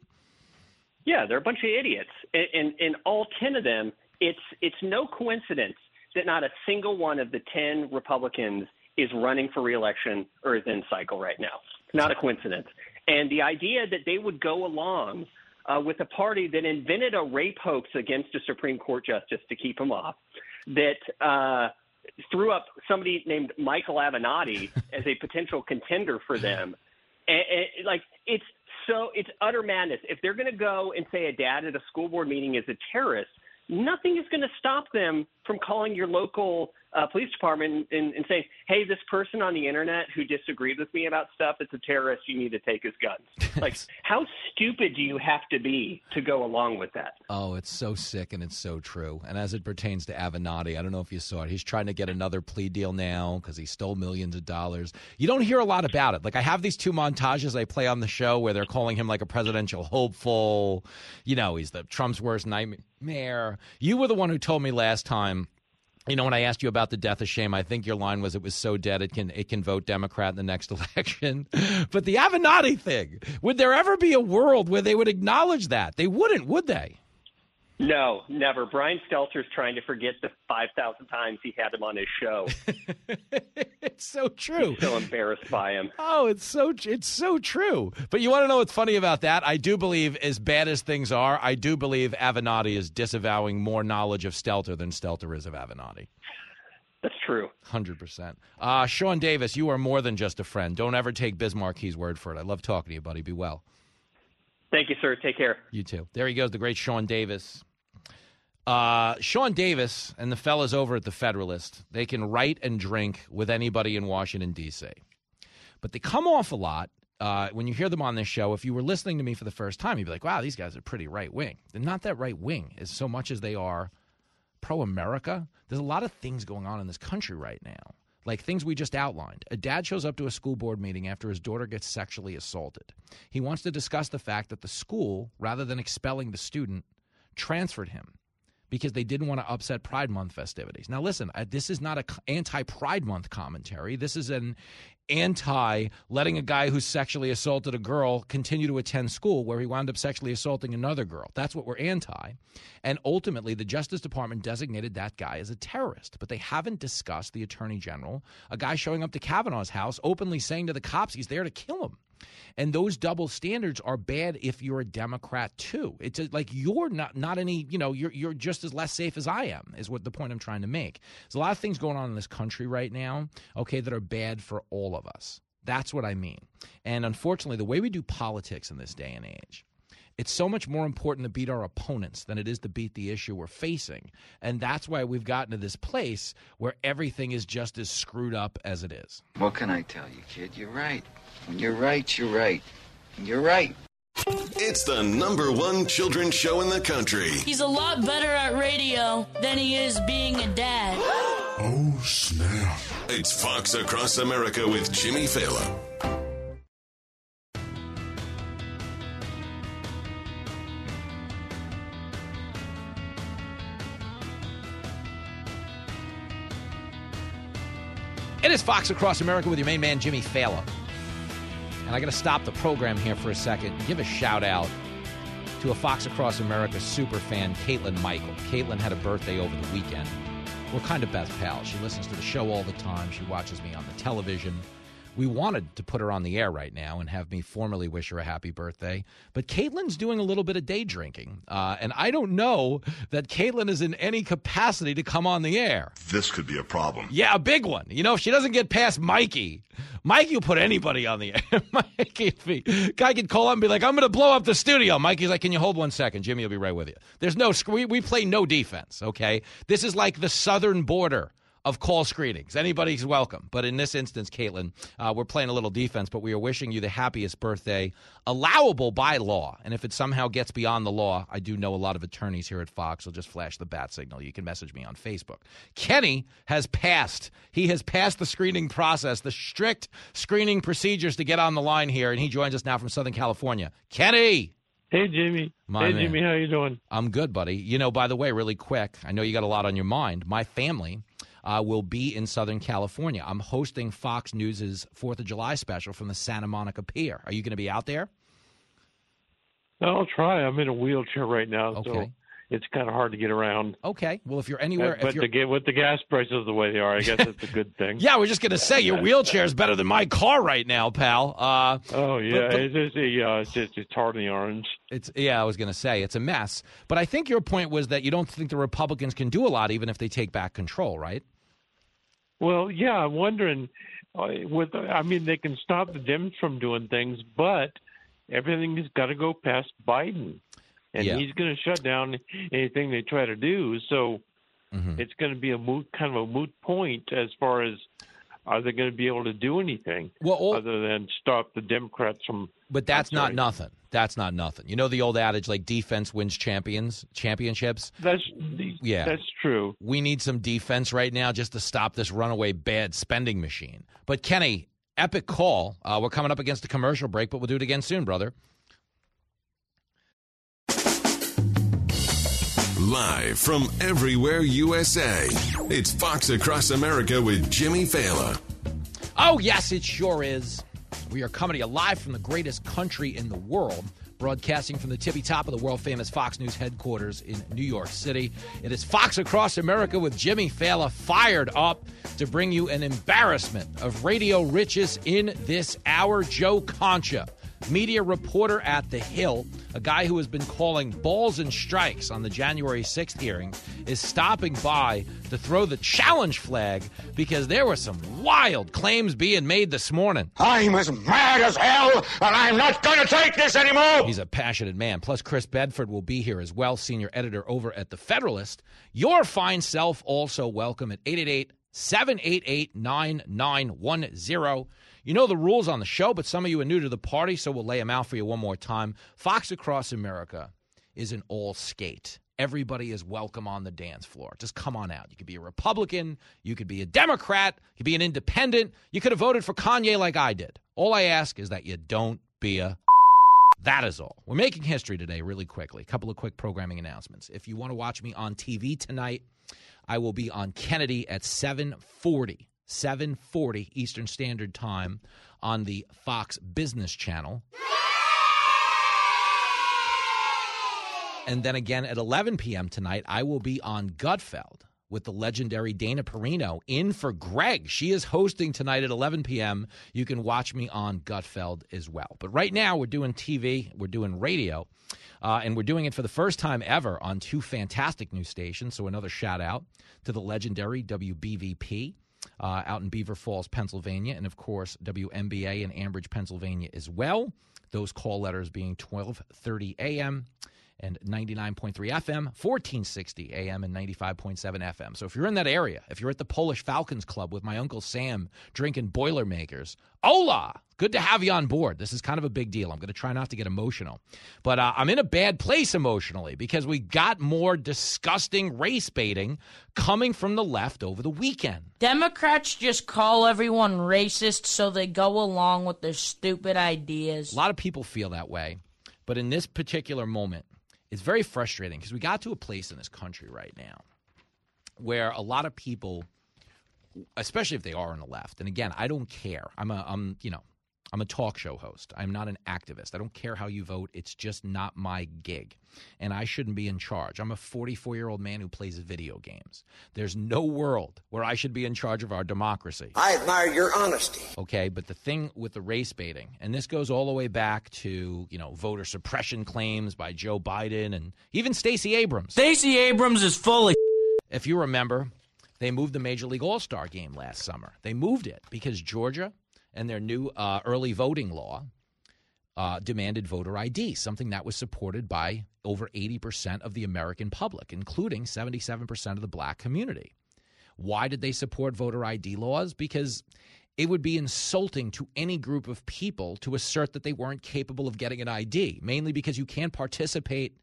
Yeah, they're a bunch of idiots, and, and, and all ten of them. It's it's no coincidence that not a single one of the ten Republicans is running for reelection or is in cycle right now. Not a coincidence. And the idea that they would go along uh, with a party that invented a rape hoax against a Supreme Court justice to keep him off, that uh, threw up somebody named Michael Avenatti as a potential contender for them, and, and like it's so it's utter madness. If they're going to go and say a dad at a school board meeting is a terrorist, nothing is going to stop them from calling your local uh, police department and, and saying, "Hey, this person on the internet who disagreed with me about stuff, it's a terrorist. You need to take his guns." like, how stupid do you have to be to go along with that? Oh, it's so sick and it's so true. And as it pertains to Avenatti, I don't know if you saw it. He's trying to get another plea deal now because he stole millions of dollars. You don't hear a lot about it. Like I have these two montages I play on the show where they're calling him like a presidential hopeful. You know, he's the Trump's worst nightmare. You were the one who told me last time you know, when I asked you about the death of shame, I think your line was it was so dead it can it can vote Democrat in the next election. but the Avenatti thing, would there ever be a world where they would acknowledge that? They wouldn't, would they? No, never. Brian Stelter's trying to forget the 5,000 times he had him on his show. it's so true. He's so embarrassed by him. Oh, it's so it's so true. But you want to know what's funny about that? I do believe, as bad as things are, I do believe Avenatti is disavowing more knowledge of Stelter than Stelter is of Avenatti. That's true. 100%. Uh, Sean Davis, you are more than just a friend. Don't ever take Bismarck's word for it. I love talking to you, buddy. Be well. Thank you, sir. Take care. You too. There he goes, the great Sean Davis. Uh, Sean Davis and the fellas over at the Federalist, they can write and drink with anybody in Washington, D.C. But they come off a lot uh, when you hear them on this show. If you were listening to me for the first time, you'd be like, wow, these guys are pretty right wing. They're not that right wing as so much as they are pro America. There's a lot of things going on in this country right now, like things we just outlined. A dad shows up to a school board meeting after his daughter gets sexually assaulted. He wants to discuss the fact that the school, rather than expelling the student, transferred him because they didn't want to upset Pride Month festivities. Now, listen, uh, this is not a anti Pride Month commentary. This is an anti letting a guy who sexually assaulted a girl continue to attend school where he wound up sexually assaulting another girl. That's what we're anti. And ultimately, the Justice Department designated that guy as a terrorist. But they haven't discussed the Attorney General, a guy showing up to Kavanaugh's house openly saying to the cops he's there to kill him. And those double standards are bad if you're a Democrat too. It's like you're not not any, you know, you're you're just as less safe as I am. Is what the point I'm trying to make. There's a lot of things going on in this country right now, okay, that are bad for all of us. That's what I mean. And unfortunately, the way we do politics in this day and age it's so much more important to beat our opponents than it is to beat the issue we're facing. And that's why we've gotten to this place where everything is just as screwed up as it is. What can I tell you, kid? You're right. When you're right, you're right. You're right. It's the number one children's show in the country. He's a lot better at radio than he is being a dad. Oh, snap. It's Fox Across America with Jimmy Failla. It is Fox Across America with your main man, Jimmy Failla. And I got to stop the program here for a second and give a shout out to a Fox Across America super fan, Caitlin Michael. Caitlin had a birthday over the weekend. We're kind of best pals. She listens to the show all the time. She watches me on the television. We wanted to put her on the air right now and have me formally wish her a happy birthday, but Caitlin's doing a little bit of day drinking, uh, and I don't know that Caitlin is in any capacity to come on the air. This could be a problem. Yeah, a big one. You know, if she doesn't get past Mikey, Mikey will put anybody on the air. Mikey, guy could call up and be like, "I'm going to blow up the studio." Mikey's like, "Can you hold one second? Jimmy will be right with you." There's no we, we play no defense. Okay, this is like the southern border of call screenings. Anybody's welcome. But in this instance, Caitlin, uh, we're playing a little defense, but we are wishing you the happiest birthday, allowable by law. And if it somehow gets beyond the law, I do know a lot of attorneys here at Fox will just flash the bat signal. You can message me on Facebook. Kenny has passed. He has passed the screening process, the strict screening procedures to get on the line here, and he joins us now from Southern California. Kenny. Hey Jimmy. My hey man. Jimmy, how you doing? I'm good, buddy. You know, by the way, really quick, I know you got a lot on your mind. My family uh, will be in Southern California. I'm hosting Fox News's Fourth of July special from the Santa Monica Pier. Are you going to be out there? I'll try. I'm in a wheelchair right now, so it's kind of hard to get around. Okay. Well, if you're anywhere, but if you're ga- with the gas prices the way they are, I guess it's a good thing. yeah, we're just going to say your wheelchair is better than my car right now, pal. Uh, Oh yeah, but- but- it's just a, it's just it's hard in the orange. It's yeah, I was going to say it's a mess. But I think your point was that you don't think the Republicans can do a lot, even if they take back control, right? Well, yeah, I'm wondering. Uh, with I mean, they can stop the Dems from doing things, but everything has got to go past Biden, and Yeah. he's going to shut down anything they try to do. So, Mhm. it's going to be a moot kind of a moot point as far as are they going to be able to do anything other than stop the Democrats from. But that's not nothing. That's not nothing. You know the old adage like defense wins champions championships. That's Yeah. that's true. We need some defense right now just to stop this runaway bad spending machine. But Kenny, epic call. Uh, we're coming up against a commercial break, but we'll do it again soon, brother. Live from everywhere USA, it's Fox Across America with Jimmy Failla. Oh, yes, it sure is. We are coming to you live from the greatest country in the world, broadcasting from the tippy top of the world famous Fox News headquarters in New York City. It is Fox Across America with Jimmy Failla fired up to bring you an embarrassment of radio riches in this hour. Joe Concha, media reporter at The Hill, a guy who has been calling balls and strikes on the January 6th hearing, is stopping by to throw the challenge flag because there were some wild claims being made this morning. I'm as mad as hell, and I'm not going to take this anymore. He's a passionate man. Plus, Chris Bedford will be here as well, senior editor over at The Federalist. Your fine self also welcome at 888 788 9910. You know the rules on the show, but some of you are new to the party, so we'll lay them out for you one more time. Fox Across America is an all skate. Everybody is welcome on the dance floor. Just come on out. You could be a Republican, you could be a Democrat, you could be an independent, you could have voted for Kanye like I did. All I ask is that you don't be a that is all. We're making history today, really quickly. A couple of quick programming announcements. If you want to watch me on TV tonight, I will be on Kennedy at 740, 740 Eastern Standard Time on the Fox Business Channel. And then again at 11 p.m. tonight, I will be on Gutfeld with the legendary Dana Perino in for Greg. She is hosting tonight at 11 p.m. You can watch me on Gutfeld as well. But right now, we're doing TV, we're doing radio, uh, and we're doing it for the first time ever on two fantastic new stations. So, another shout out to the legendary WBVP. Uh, out in Beaver Falls, Pennsylvania, and of course WMBA in Ambridge, Pennsylvania as well. Those call letters being 12:30 a.m and 99.3 FM, 1460 AM, and 95.7 FM. So if you're in that area, if you're at the Polish Falcons Club with my Uncle Sam drinking Boilermakers, hola! Good to have you on board. This is kind of a big deal. I'm going to try not to get emotional. But uh, I'm in a bad place emotionally because we got more disgusting race baiting coming from the left over the weekend. Democrats just call everyone racist so they go along with their stupid ideas. A lot of people feel that way. But in this particular moment, it's very frustrating because we got to a place in this country right now where a lot of people, especially if they are on the left, and again, I don't care. I'm a, I'm, you know, I'm a talk show host. I'm not an activist. I don't care how you vote. It's just not my gig. And I shouldn't be in charge. I'm a 44 year old man who plays video games. There's no world where I should be in charge of our democracy. I admire your honesty. Okay, but the thing with the race baiting, and this goes all the way back to, you know, voter suppression claims by Joe Biden and even Stacey Abrams. Stacey Abrams is full of If you remember, they moved the Major League All Star game last summer. They moved it because Georgia and their new uh, early voting law uh, demanded voter ID, something that was supported by over 80% of the American public, including 77% of the black community. Why did they support voter ID laws? Because it would be insulting to any group of people to assert that they weren't capable of getting an ID, mainly because you can't participate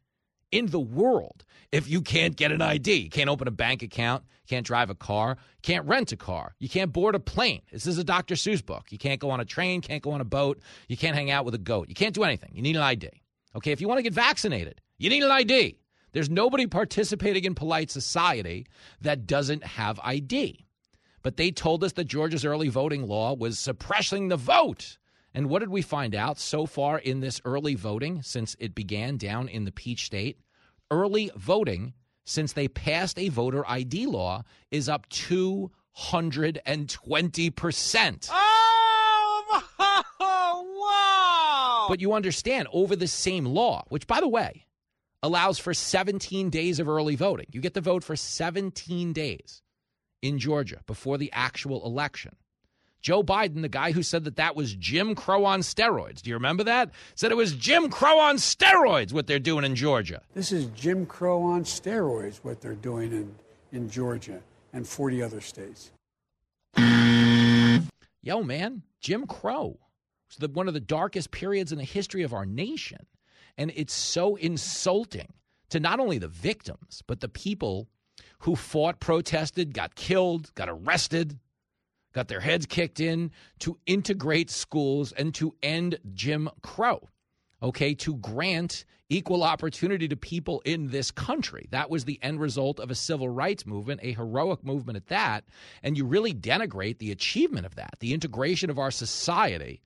in the world if you can't get an ID. You can't open a bank account, can't drive a car, can't rent a car, you can't board a plane. This is a Dr. Seuss book. You can't go on a train, can't go on a boat, you can't hang out with a goat. You can't do anything. You need an ID. Okay, if you want to get vaccinated, you need an ID. There's nobody participating in polite society that doesn't have ID. But they told us that Georgia's early voting law was suppressing the vote. And what did we find out so far in this early voting since it began down in the Peach State? Early voting since they passed a voter ID law is up 220%. Oh, wow! But you understand, over the same law, which, by the way, allows for 17 days of early voting. You get to vote for 17 days in Georgia before the actual election. Joe Biden, the guy who said that that was Jim Crow on steroids, do you remember that? Said it was Jim Crow on steroids what they're doing in Georgia. This is Jim Crow on steroids, what they're doing in, in Georgia and 40 other states. Yo, man, Jim Crow was the, one of the darkest periods in the history of our nation. And it's so insulting to not only the victims, but the people who fought, protested, got killed, got arrested, got their heads kicked in to integrate schools and to end Jim Crow. Okay, to grant equal opportunity to people in this country. That was the end result of a civil rights movement, a heroic movement at that. And you really denigrate the achievement of that, the integration of our society,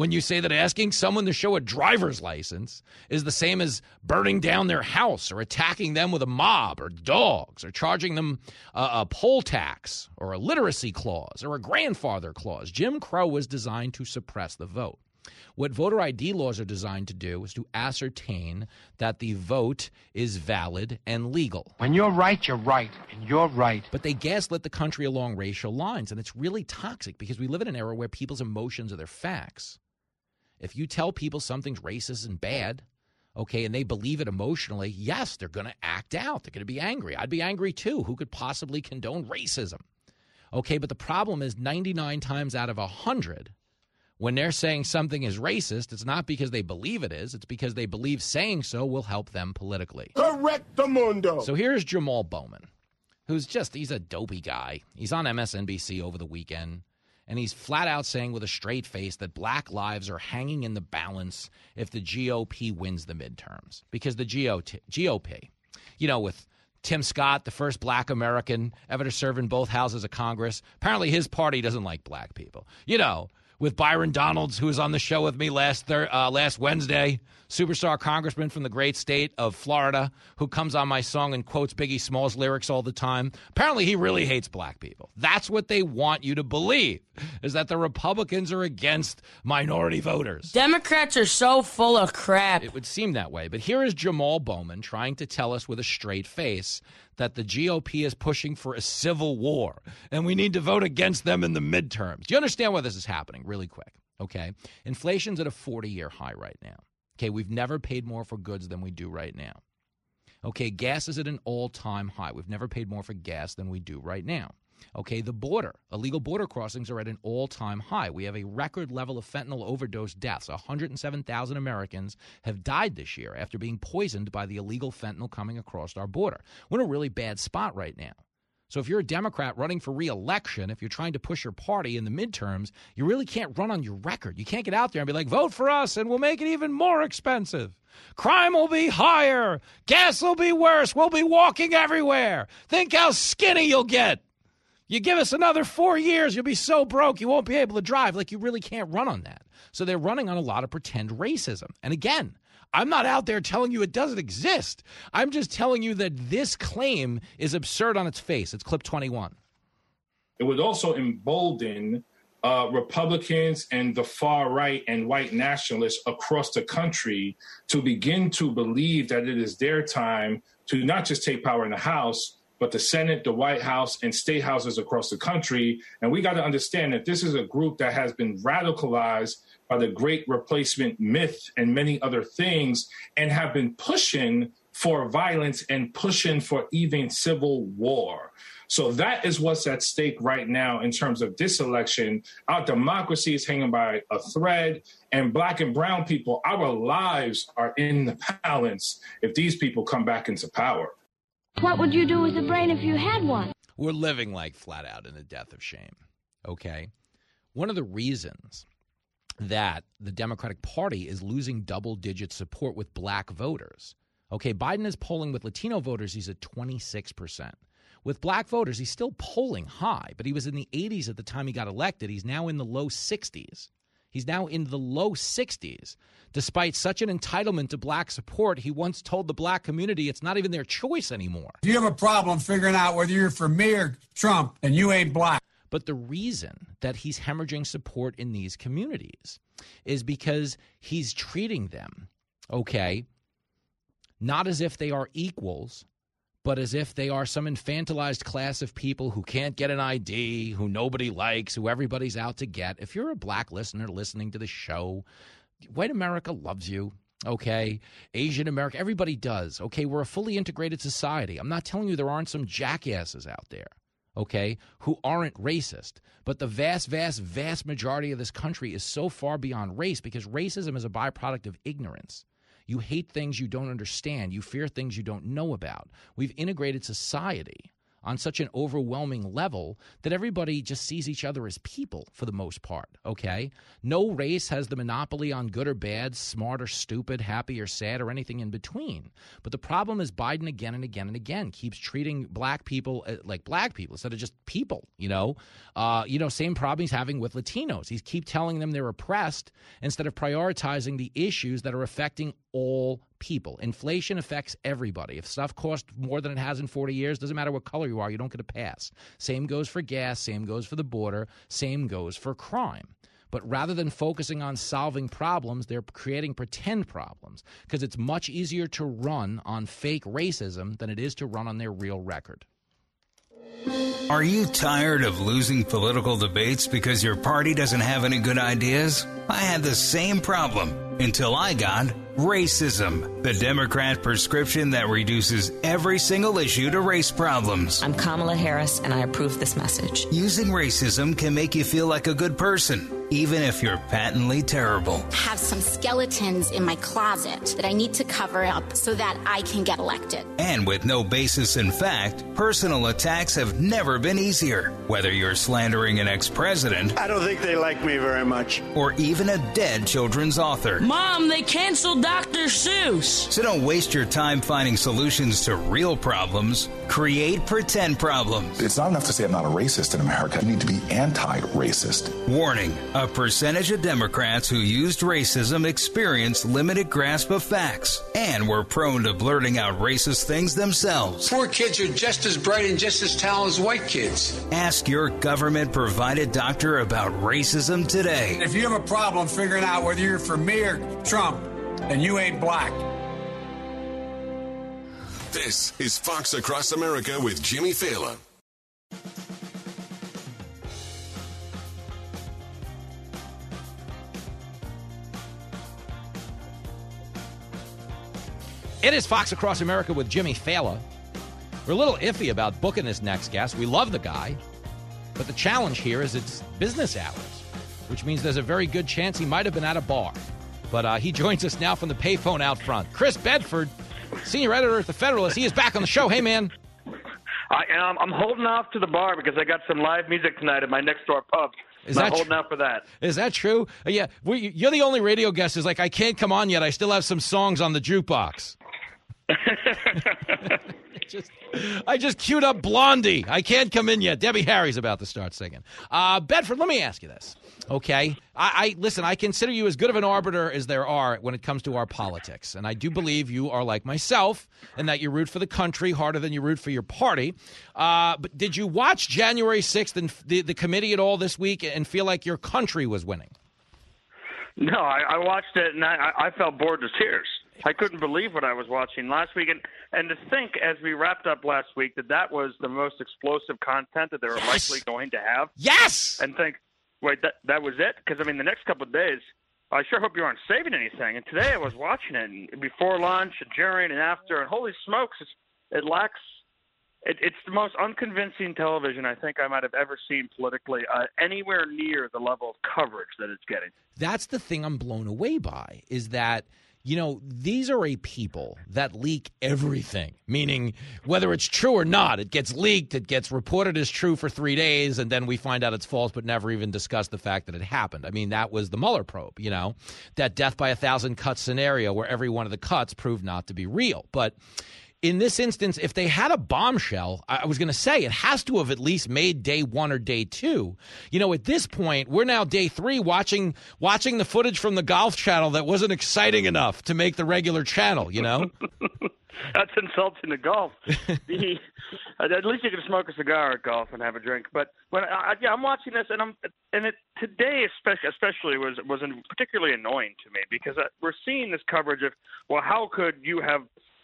when you say that asking someone to show a driver's license is the same as burning down their house or attacking them with a mob or dogs or charging them a, a poll tax or a literacy clause or a grandfather clause. Jim Crow was designed to suppress the vote. What voter ID laws are designed to do is to ascertain that the vote is valid and legal. When you're right, you're right, and you're right. But they gaslit the country along racial lines, and it's really toxic because we live in an era where people's emotions are their facts. If you tell people something's racist and bad, okay, and they believe it emotionally, yes, they're going to act out. They're going to be angry. I'd be angry too. Who could possibly condone racism? Okay, but the problem is 99 times out of 100, when they're saying something is racist, it's not because they believe it is, it's because they believe saying so will help them politically. Correct the mundo. So here's Jamal Bowman, who's just, he's a dopey guy. He's on MSNBC over the weekend, and he's flat out saying with a straight face that black lives are hanging in the balance if the GOP wins the midterms. Because the GOP, you know, with Tim Scott, the first black American ever to serve in both houses of Congress, apparently his party doesn't like black people. You know, with Byron Donalds, who was on the show with me last thir- uh, last Wednesday, superstar congressman from the great state of Florida, who comes on my song and quotes Biggie Smalls lyrics all the time. Apparently, he really hates black people. That's what they want you to believe: is that the Republicans are against minority voters. Democrats are so full of crap. It would seem that way, but here is Jamal Bowman trying to tell us with a straight face that the GOP is pushing for a civil war and we need to vote against them in the midterms. Do you understand why this is happening? Really quick. Okay. Inflation's at a 40 year high right now. Okay. We've never paid more for goods than we do right now. Okay. Gas is at an all time high. We've never paid more for gas than we do right now. Okay, the border, illegal border crossings are at an all time high. We have a record level of fentanyl overdose deaths. 107,000 Americans have died this year after being poisoned by the illegal fentanyl coming across our border. We're in a really bad spot right now. So if you're a Democrat running for reelection, if you're trying to push your party in the midterms, you really can't run on your record. You can't get out there and be like, vote for us and we'll make it even more expensive. Crime will be higher. Gas will be worse. We'll be walking everywhere. Think how skinny you'll get. You give us another four years, you'll be so broke you won't be able to drive. Like, you really can't run on that. So they're running on a lot of pretend racism. And again, I'm not out there telling you it doesn't exist. I'm just telling you that this claim is absurd on its face. It's clip 21. It would also embolden uh, Republicans and the far right and white nationalists across the country to begin to believe that it is their time to not just take power in the House, but the Senate, the White House, and state houses across the country. And we got to understand that this is a group that has been radicalized by the great replacement myth and many other things, and have been pushing for violence and pushing for even civil war. So that is what's at stake right now in terms of this election. Our democracy is hanging by a thread, and black and brown people, our lives are in the balance if these people come back into power. What would you do with a brain if you had one? We're living like flat out in the death of shame. Okay. One of the reasons that the Democratic Party is losing double digit support with black voters. Okay, Biden is polling with Latino voters, he's at 26%. With black voters, he's still polling high, but he was in the 80s at the time he got elected. He's now in the low 60s. He's now in the low 60s. Despite such an entitlement to black support, he once told the black community it's not even their choice anymore. You have a problem figuring out whether you're for me or Trump, and you ain't black. But the reason that he's hemorrhaging support in these communities is because he's treating them, okay, not as if they are equals, but as if they are some infantilized class of people who can't get an ID, who nobody likes, who everybody's out to get. If you're a black listener listening to the show, white America loves you. okay? Asian America, everybody does, okay? We're a fully integrated society. I'm not telling you there aren't some jackasses out there, okay, who aren't racist. But the vast, vast, vast majority of this country is so far beyond race because racism is a byproduct of ignorance. You hate things you don't understand, you fear things you don't know about. We've integrated society on such an overwhelming level that everybody just sees each other as people for the most part, okay? No race has the monopoly on good or bad, smart or stupid, happy or sad, or anything in between. But the problem is Biden again and again and again keeps treating black people uh, like black people instead of just people, you know? Uh, you know, same problem he's having with Latinos. He's keep telling them they're oppressed instead of prioritizing the issues that are affecting all people. Inflation affects everybody. If stuff costs more than it has in 40 years, doesn't matter what color you are, you don't get a pass. Same goes for gas, same goes for the border, same goes for crime. But rather than focusing on solving problems, they're creating pretend problems because it's much easier to run on fake racism than it is to run on their real record. Are you tired of losing political debates because your party doesn't have any good ideas? I had the same problem until I got racism, the Democrat prescription that reduces every single issue to race problems. I'm Kamala Harris, and I approve this message. Using racism can make you feel like a good person even if you're patently terrible. I have some skeletons in my closet that I need to cover up so that I can get elected. And with no basis in fact, personal attacks have never been easier. Whether you're slandering an ex president, I don't think they like me very much. or even a dead children's author. Mom, they canceled Dr. Seuss. So don't waste your time finding solutions to real problems. Create pretend problems. It's not enough to say I'm not a racist in America. I need to be anti racist. Warning a percentage of Democrats who used racism experienced limited grasp of facts and were prone to blurting out racist things themselves. Poor kids are just as bright and just as talented as white kids. Ask your government provided doctor about racism today. If you have a problem figuring out whether you're for me or Trump, then you ain't black. This is Fox Across America with Jimmy Failla. It is Fox Across America with Jimmy Failla. We're a little iffy about booking this next guest. We love the guy, but the challenge here is it's business hours, which means there's a very good chance he might have been at a bar. But uh, he joins us now from the payphone out front. Chris Bedford, senior editor at the Federalist. He is back on the show. Hey, man. I, I'm, I'm holding off to the bar because I got some live music tonight at my next door pub. Is I'm that holding tr- out for that? Is that true? Uh, yeah, we, you're the only radio guest who's like, I can't come on yet. I still have some songs on the jukebox. just, I just queued up Blondie. I can't come in yet. Debbie Harry's about to start singing. Uh, Bedford, let me ask you this. Okay, I, I listen. I consider you as good of an arbiter as there are when it comes to our politics, and I do believe you are like myself, and that you root for the country harder than you root for your party. Uh, but did you watch January sixth and the, the committee at all this week, and feel like your country was winning? No, I, I watched it and I, I felt bored to tears. I couldn't believe what I was watching last week, and and to think as we wrapped up last week that that was the most explosive content that they were Yes! likely going to have. Yes. And think, wait, that that was it? Because I mean, the next couple of days, I sure hope you aren't saving anything. And today I was watching it and before lunch, and during, and after, and holy smokes, it's, it lacks. It, it's the most unconvincing television I think I might have ever seen politically, uh, anywhere near the level of coverage that it's getting. that's the thing I'm blown away by is that you know these are a people that leak everything meaning whether it's true or not it gets leaked it gets reported as true for 3 days and then we find out it's false but never even discuss the fact that it happened. I mean that was the Mueller probe you know that death by a thousand cuts scenario where every one of the cuts proved not to be real. But in this instance, if they had a bombshell, I was going to say it has to have at least made day one or day two. You know, at this point, we're now day three watching watching the footage from the Golf Channel that wasn't exciting enough to make the regular channel. You know, That's insulting to golf. the, at least you can smoke a cigar at golf and have a drink. But when I, yeah, I'm watching this, and I'm and it today especially especially was was particularly annoying to me because uh, we're seeing this coverage of well, how could you have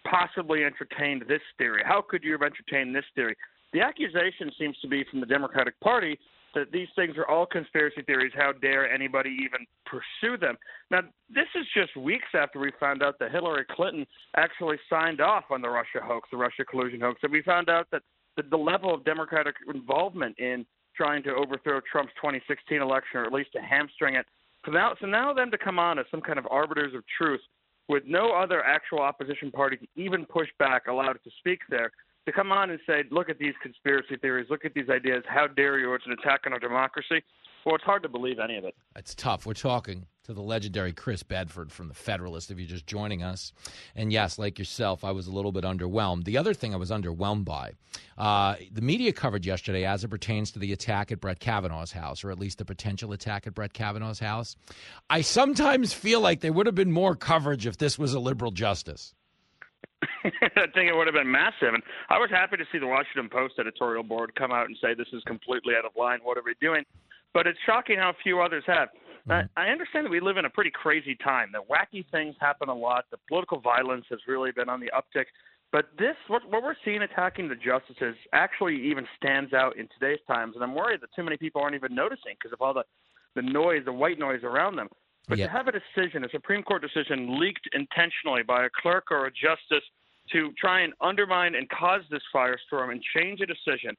possibly entertained this theory? How could you have entertained this theory? The accusation seems to be from the Democratic Party that these things are all conspiracy theories. How dare anybody even pursue them? Now, this is just weeks after we found out that Hillary Clinton actually signed off on the Russia hoax, the Russia collusion hoax, and we found out that the, the level of Democratic involvement in trying to overthrow Trump's 2016 election, or at least to hamstring it. So now, so now them to come on as some kind of arbiters of truth with no other actual opposition party to even push back, allowed to speak there, to come on and say, look at these conspiracy theories, look at these ideas, how dare you, it's an attack on our democracy. Well, it's hard to believe any of it. It's tough. We're talking to the legendary Chris Bedford from The Federalist, if you're just joining us. And yes, like yourself, I was a little bit underwhelmed. The other thing I was underwhelmed by, uh, the media covered yesterday as it pertains to the attack at Brett Kavanaugh's house, or at least the potential attack at Brett Kavanaugh's house. I sometimes feel like there would have been more coverage if this was a liberal justice. I think it would have been massive. And I was happy to see the Washington Post editorial board come out and say this is completely out of line. What are we doing? But it's shocking how few others have. Mm-hmm. I, I understand that we live in a pretty crazy time. That wacky things happen a lot. The political violence has really been on the uptick. But this, what, what we're seeing attacking the justices, actually even stands out in today's times. And I'm worried that too many people aren't even noticing because of all the, the noise, the white noise around them. But to have a decision, a Supreme Court decision, leaked intentionally by a clerk or a justice to try and undermine and cause this firestorm and change a decision,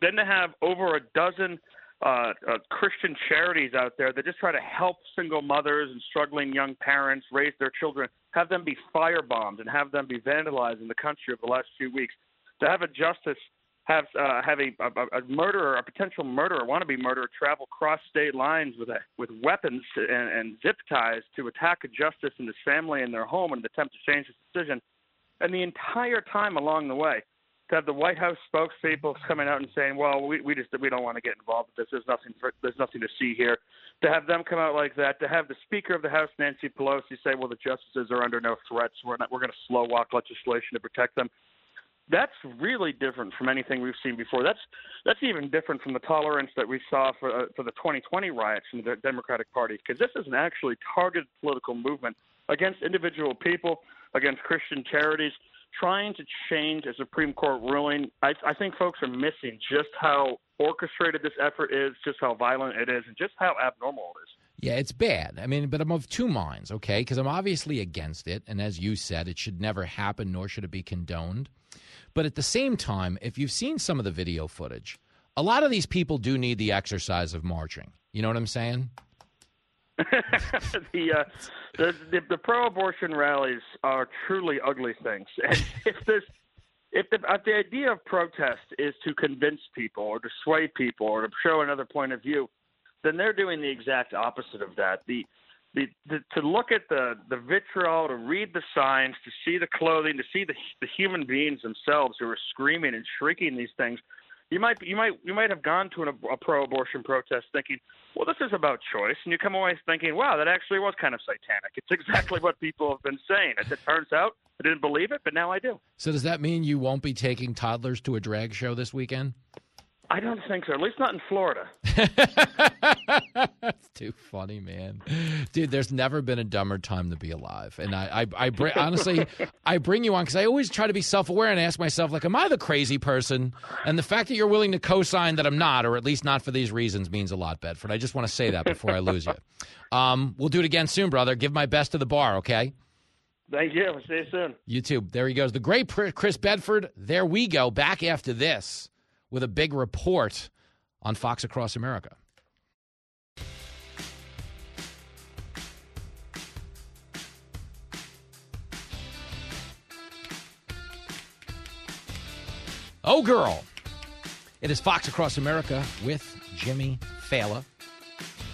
then to have over a dozen uh, uh, Christian charities out there that just try to help single mothers and struggling young parents raise their children, have them be firebombed and have them be vandalized in the country over the last few weeks. To have a justice have uh, have a, a, a murderer, a potential murderer, wannabe murderer, travel cross state lines with a, with weapons and, and zip ties to attack a justice and his family and their home in an attempt to change his decision, and the entire time along the way, to have the White House spokespeople coming out and saying, "Well, we we just we don't want to get involved with this. There's nothing for, there's nothing to see here." To have them come out like that, to have the Speaker of the House, Nancy Pelosi, say, "Well, the justices are under no threats. We're not. We're going to slow walk legislation to protect them." That's really different from anything we've seen before. That's that's even different from the tolerance that we saw for uh, for the 2020 riots in the Democratic Party, because this is an actually targeted political movement against individual people, against Christian charities trying to change a Supreme Court ruling, I, I think folks are missing just how orchestrated this effort is, just how violent it is, and just how abnormal it is. Yeah, it's bad. I mean, but I'm of two minds, okay? Because I'm obviously against it. And as you said, it should never happen, nor should it be condoned. But at the same time, if you've seen some of the video footage, a lot of these people do need the exercise of marching. You know what I'm saying? the, uh, the, the the pro-abortion rallies are truly ugly things. And if this if the, if the idea of protest is to convince people or to sway people or to show another point of view, then they're doing the exact opposite of that. The, the, the to look at the the vitriol, to read the signs, to see the clothing, to see the the human beings themselves who are screaming and shrieking these things you might you might you might have gone to an, a pro-abortion protest thinking, well, this is about choice, and you come away thinking, wow, that actually was kind of satanic. It's exactly what people have been saying. As it turns out, I didn't believe it, but now I do. So does that mean you won't be taking toddlers to a drag show this weekend? I don't think so. At least not in Florida. That's too funny, man. Dude, there's never been a dumber time to be alive. And I, I, I bring, honestly, I bring you on because I always try to be self-aware and ask myself, like, am I the crazy person? And the fact that you're willing to co-sign that I'm not, or at least not for these reasons, means a lot, Bedford. I just want to say that before I lose you. Um, we'll do it again soon, brother. Give my best to the bar, okay? Thank you. We'll see you soon. You too. There he goes. The great Chris Bedford. There we go. Back after this with a big report on Fox Across America. Oh, girl. It is Fox Across America with Jimmy Failla.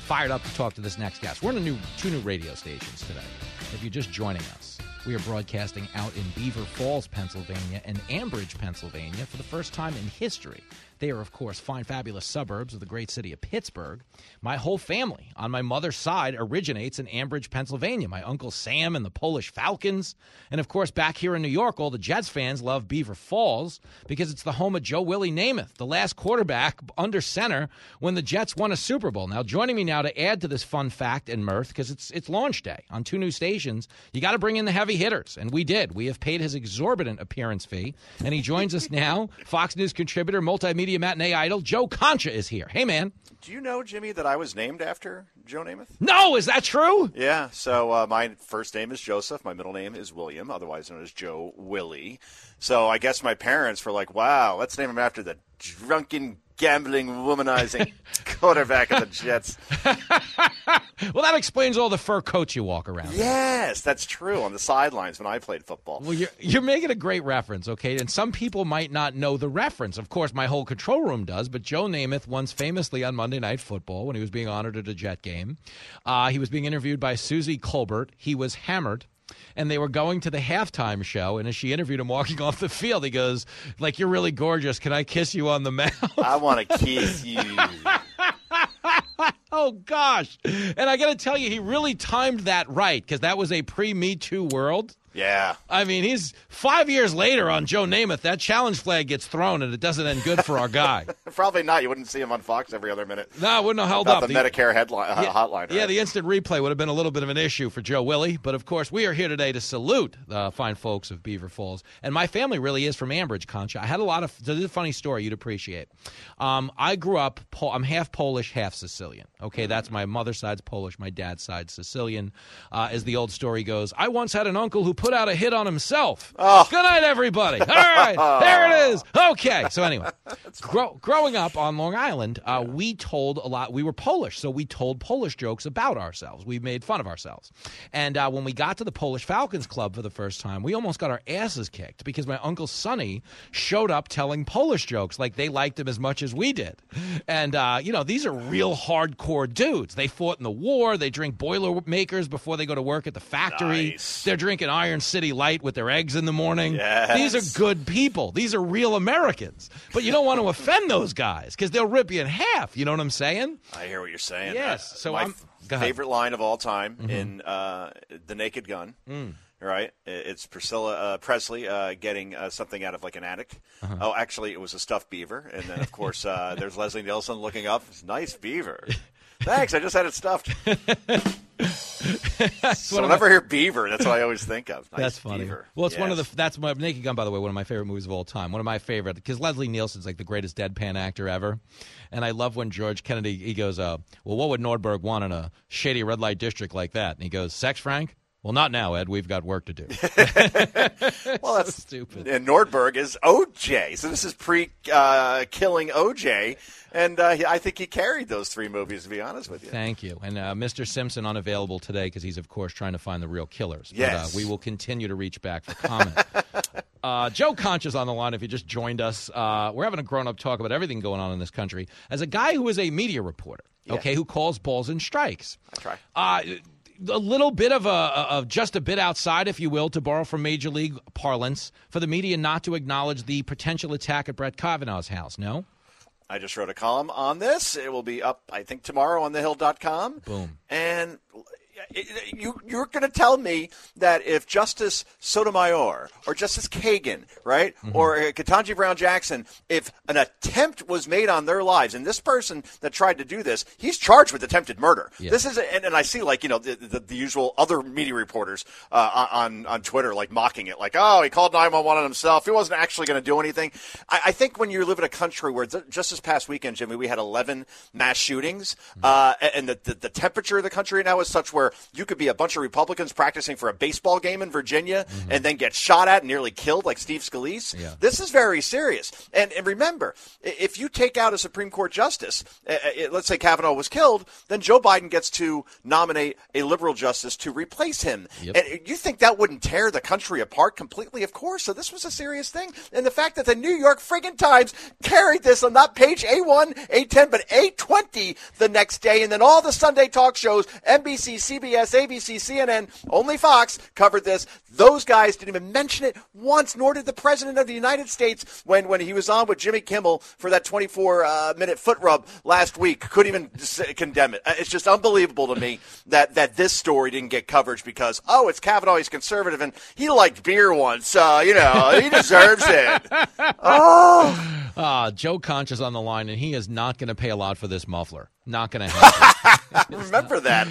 Fired up to talk to this next guest. We're in a new two new radio stations today. If you're just joining us, we are broadcasting out in Beaver Falls, Pennsylvania, and Ambridge, Pennsylvania, for the first time in history. They are, of course, fine, fabulous suburbs of the great city of Pittsburgh. My whole family on my mother's side originates in Ambridge, Pennsylvania. My uncle Sam and the Polish Falcons. And, of course, back here in New York, all the Jets fans love Beaver Falls because it's the home of Joe Willie Namath, the last quarterback under center when the Jets won a Super Bowl. Now, joining me now to add to this fun fact and mirth, because it's, it's launch day on two new stations, you got to bring in the heavy hitters, and we did. We have paid his exorbitant appearance fee, and he joins us now. Fox News contributor, multimedia matinee idol, Joe Concha is here. Hey, man. Do you know, Jimmy, that I was named after Joe Namath? No, is that true? Yeah. So uh, my first name is Joseph. My middle name is William, otherwise known as Joe Willie. So I guess my parents were like, "Wow, let's name him after the drunken, gambling, womanizing quarterback of the Jets." well, that explains all the fur coats you walk around. Yes, that's true. On the sidelines when I played football. Well, you're, you're making a great reference, okay? And some people might not know the reference. Of course, my whole control room does, but Joe Namath once famously on Monday Night Football, when he was being honored at a Jet game, uh, he was being interviewed by Suzy Kolber. He was hammered and they were going to the halftime show. And as she interviewed him walking off the field, he goes, "Like you're really gorgeous. Can I kiss you on the mouth?" I want to kiss you. oh gosh! And I got to tell you, he really timed that right because that was a pre-Me Too world. Yeah. I mean, he's five years later on Joe Namath. That challenge flag gets thrown, and it doesn't end good for our guy. Probably not. You wouldn't see him on Fox every other minute. No, it wouldn't have held Without up. The, Medicare headline uh, yeah, hotline. Right? Yeah, the instant replay would have been a little bit of an issue for Joe Willie. But of course, we are here today to salute the fine folks of Beaver Falls. And my family really is from Ambridge, Concha. I had a lot of. This is a funny story you'd appreciate. Um, I grew up. I'm half Polish, half Sicilian. Okay, that's my mother's side's Polish, my dad's side's Sicilian. Uh, as the old story goes, I once had an uncle who put out a hit on himself. Oh. Good night, everybody. All right, there it is. Okay, so anyway, grow, growing up on Long Island, uh, we told a lot. We were Polish, so we told Polish jokes about ourselves. We made fun of ourselves. And uh, when we got to the Polish Falcons Club for the first time, we almost got our asses kicked because my uncle Sonny showed up telling Polish jokes like they liked him as much as we did. And uh, you know, these are real hardcore dudes. They fought in the war. They drink Boilermakers before they go to work at the factory. Nice. They're drinking Iron City Light with their eggs in the morning. Yes. These are good people. These are real Americans. But you don't want to offend those guys because they'll rip you in half. You know what I'm saying? I hear what you're saying. Yes. Uh, so my I'm favorite line of all time Mm-hmm. in uh, The Naked Gun. Mm. Right, it's Priscilla uh, Presley uh, getting uh, something out of like an attic. Uh-huh. Oh, actually, it was a stuffed beaver, and then of course uh, there's Leslie Nielsen looking up. It's nice beaver. Thanks, I just had it stuffed. so whenever I hear beaver, that's what I always think of. Nice that's funny. Beaver. Well, it's yes. one of the that's my Naked Gun, by the way, one of my favorite movies of all time. One of my favorite because Leslie Nielsen's like the greatest deadpan actor ever, and I love when George Kennedy he goes, uh, "Well, what would Nordberg want in a shady red light district like that?" And he goes, "Sex, Frank." Well, not now, Ed. We've got work to do. well, that's so stupid. And Nordberg is OJ, so this is pre-killing uh, OJ, and uh, I think he carried those three movies. To be honest with you, thank you. And uh, Mr. Simpson unavailable today because he's of course trying to find the real killers. Yes, but, we will continue to reach back for comment. Uh, Joe Concha's on the line. If you just joined us, uh, we're having a grown-up talk about everything going on in this country. As a guy who is a media reporter, yeah. okay, who calls balls and strikes, I try. Uh, a little bit of a of just a bit outside, if you will, to borrow from Major League parlance, for the media not to acknowledge the potential attack at Brett Kavanaugh's house. No. I just wrote a column on this. It will be up, I think, tomorrow on thehill.com. Boom. And you, you're going to tell me that if Justice Sotomayor or Justice Kagan, right, Mm-hmm. or Ketanji Brown Jackson, if an attempt was made on their lives, and this person that tried to do this, he's charged with attempted murder. Yeah. This is, and, and I see like you know the, the, the usual other media reporters uh, on on Twitter like mocking it, like oh he called 911 on himself, he wasn't actually going to do anything. I, I think when you live in a country where th- just this past weekend, Jimmy, we had 11 mass shootings, uh, and the, the the temperature of the country now is such where you could be a bunch of Republicans practicing for a baseball game in Virginia and then get shot at and nearly killed like Steve Scalise. Yeah. This is very serious. And, and remember, if you take out a Supreme Court justice, let's say Kavanaugh was killed, then Joe Biden gets to nominate a liberal justice to replace him. Yep. And you think that wouldn't tear the country apart completely? Of course. So this was a serious thing. And the fact that the New York friggin' Times carried this on not page A1, A10, but A20 the next day, and then all the Sunday talk shows, NBC, CBS, ABC, CNN, only Fox covered this. Those guys didn't even mention it once, nor did the President of the United States when, when he was on with Jimmy Kimmel for that 24 uh, minute foot rub last week. Couldn't even condemn it. Uh, It's just unbelievable to me that, that this story didn't get coverage because, oh, it's Kavanaugh, he's conservative, and he liked beer once. Uh, you know, he deserves it. Oh. Uh, Joe Concha's on the line, and he is not going to pay a lot for this muffler. Not going to happen. Remember that.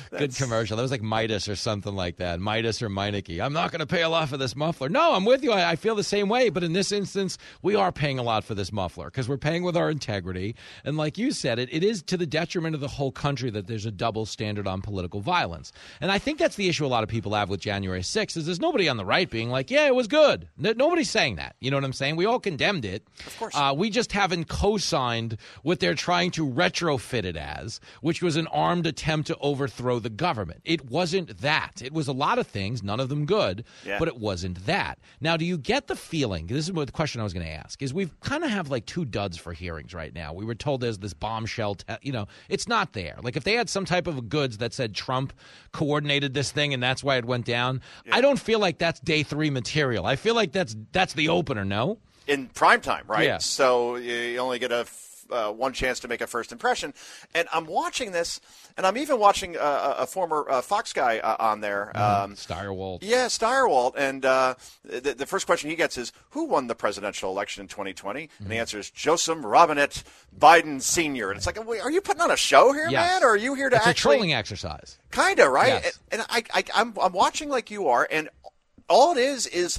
Good commercial. That was like Midas or something like that. Midas or Meineke. I'm not going to pay a lot for this muffler. No, I'm with you. I, I feel the same way. But in this instance, we are paying a lot for this muffler because we're paying with our integrity. And like you said, it, it is to the detriment of the whole country that there's a double standard on political violence. And I think that's the issue a lot of people have with January 6th is there's nobody on the right being like, yeah, it was good. No, nobody's saying that. You know what I'm saying? We all condemned it. Of course. Uh, we just haven't co-signed what they're trying to retrofit it as, which was an armed attempt to overthrow the government. It wasn't that. It was a lot of things, none of them good, Yeah. but it wasn't that. Now, do you get the feeling? This is what the question I was going to ask. Is we've kind of have like two duds for hearings right now. We were told there's this bombshell. Te- you know, it's not there. Like if they had some type of goods that said Trump coordinated this thing and that's why it went down, I don't feel like that's day three material. I feel like that's that's the opener. No. in prime time, right? Yeah. So you only get a uh, one chance to make a first impression. And I'm watching this, and I'm even watching uh, a former uh, Fox guy uh, on there. Um, Stirewalt. yeah, Stirewalt. And uh, the, the first question he gets is, "Who won the presidential election in 2020?" And the answer is Joseph Robinette Biden Sr. And it's like, wait, are you putting on a show here, Yes. man, or are you here to it's actually? a trolling exercise. Kinda, right? Yes. And, and I, I, I'm, I'm watching like you are, and all it is is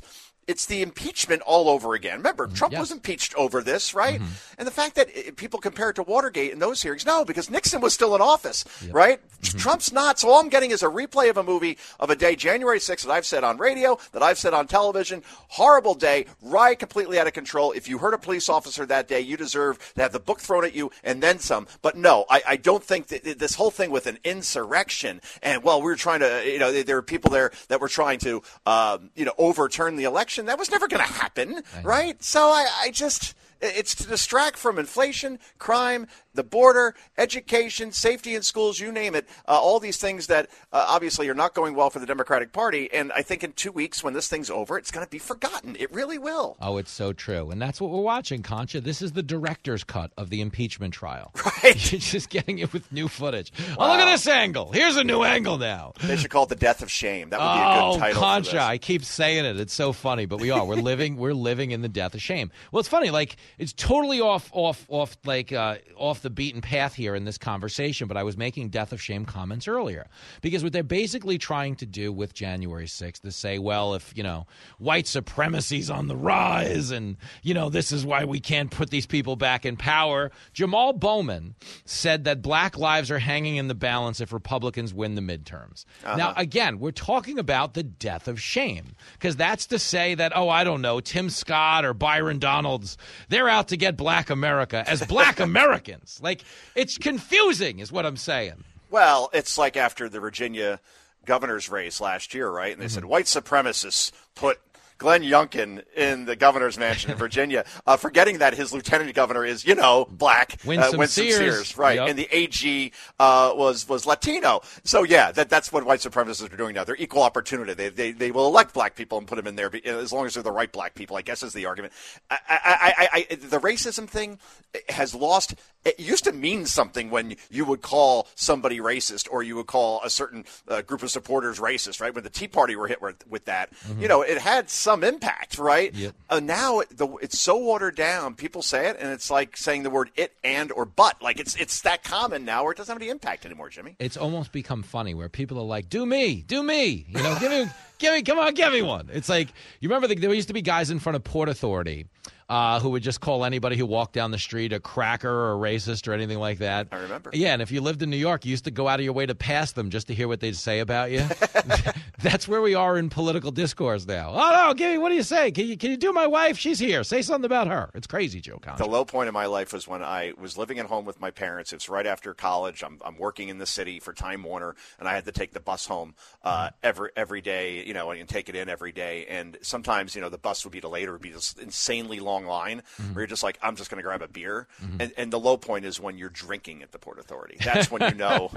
it's the impeachment all over again. Remember, Trump was impeached over this, right? And the fact that uh, people compare it to Watergate in those hearings, no, because Nixon was still in office, right? Trump's not. So all I'm getting is a replay of a movie of a day, January 6th, that I've said on radio, that I've said on television. Horrible day, riot completely out of control. If you hurt a police officer that day, you deserve to have the book thrown at you and then some. But no, I, I don't think that this whole thing with an insurrection and well, we were trying to, you know, there were people there that were trying to, um, you know, overturn the election. That was never going to happen, right? So I, I just. It's to distract from inflation, crime, the border, education, safety in schools, you name it. Uh, all these things that uh, obviously are not going well for the Democratic Party. And I think in two weeks, when this thing's over, it's going to be forgotten. It really will. Oh, it's so true. And that's what we're watching, Concha. This is the director's cut of the impeachment trial. Right. Just getting it with new footage. Oh, look at this angle. Here's a new angle now. They should call it the death of shame. That would be a oh, good title. for Concha. I keep saying it. It's so funny, but we are. We're living. We're living in the death of shame. Well, it's funny. Like it's totally off, off, off, like uh, off the beaten path here in this conversation. But I was making death of shame comments earlier because what they're basically trying to do with January 6th is say, well, if you know white supremacy's on the rise, and you know this is why we can't put these people back in power. Jamal Bowman said that black lives are hanging in the balance if Republicans win the midterms. Uh-huh. Now, again, we're talking about the death of shame because that's to say that, oh, I don't know, Tim Scott or Byron Donalds, they're out to get black America as black Americans. Like, it's confusing, is what I'm saying. Well, it's like after the Virginia governor's race last year, right? And they Mm-hmm. said white supremacists put Glenn Youngkin in the governor's mansion in Virginia, uh, forgetting that his lieutenant governor is, you know, black, Winsome uh, Winston Sears. right? Yep. And the AG uh, was was Latino. So yeah, that that's what white supremacists are doing now. They're equal opportunity. They they, they will elect black people and put them in there as long as they're the right black people. I guess is the argument. I, I, I, I, the racism thing has lost. It used to mean something when you would call somebody racist or you would call a certain uh, group of supporters racist, right? When the Tea Party were hit with, with that, you know, it had some impact, right? Yep. Uh, now the, it's so watered down. People say it, and it's like saying the word "it" and or "but." Like it's it's that common now, where it doesn't have any impact anymore, Jimmy. It's almost become funny where people are like, "Do me, do me," you know, give me, give me, come on, give me one. It's like you remember the, there used to be guys in front of Port Authority uh, who would just call anybody who walked down the street a cracker or a racist or anything like that. I remember. Yeah, and if you lived in New York, you used to go out of your way to pass them just to hear what they'd say about you. That's where we are in political discourse now. Oh no, give me, what do you say? Can you can you do my wife? She's here. Say something about her. It's crazy, Joe. The low point in my life was when I was living at home with my parents. It's right after college. I'm, I'm working in the city for Time Warner, and I had to take the bus home uh, every every day, you know, and take it in every day. And sometimes, you know, the bus would be delayed or would be this insanely long line where mm-hmm. you're just like, I'm just going to grab a beer. Mm-hmm. And, and the low point is when you're drinking at the Port Authority. That's when you know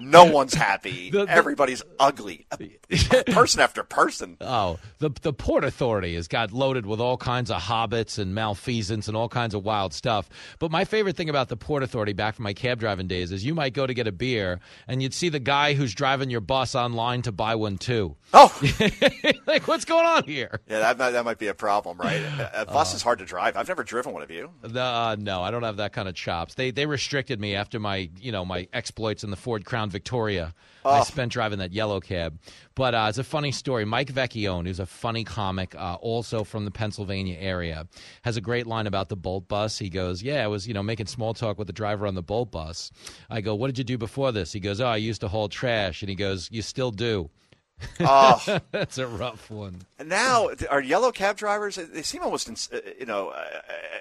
no one's happy. The- the- Everybody's ugly. person after person. Oh, the the Port Authority has got loaded with all kinds of hobbits and malfeasance and all kinds of wild stuff. But my favorite thing about the Port Authority back from my cab driving days is you might go to get a beer and you'd see the guy who's driving your bus online to buy one too. Oh, like what's going on here? yeah, that might, that might be a problem, right? Bus is hard to drive. I've never driven one of you. The, uh, no, I don't have that kind of chops. They they restricted me after my you know my exploits in the Ford Crown Victoria. I Oh. spent driving that yellow cab. But uh, it's a funny story. Mike Vecchione, who's a funny comic, uh, also from the Pennsylvania area, has a great line about the Bolt bus. He goes, "Yeah, I was you know making small talk with the driver on the Bolt bus." I go, "What did you do before this?" He goes, "Oh, I used to haul trash." And he goes, "You still do." Oh. That's a rough one. Now our yellow cab drivers they seem almost ins- uh, you know uh,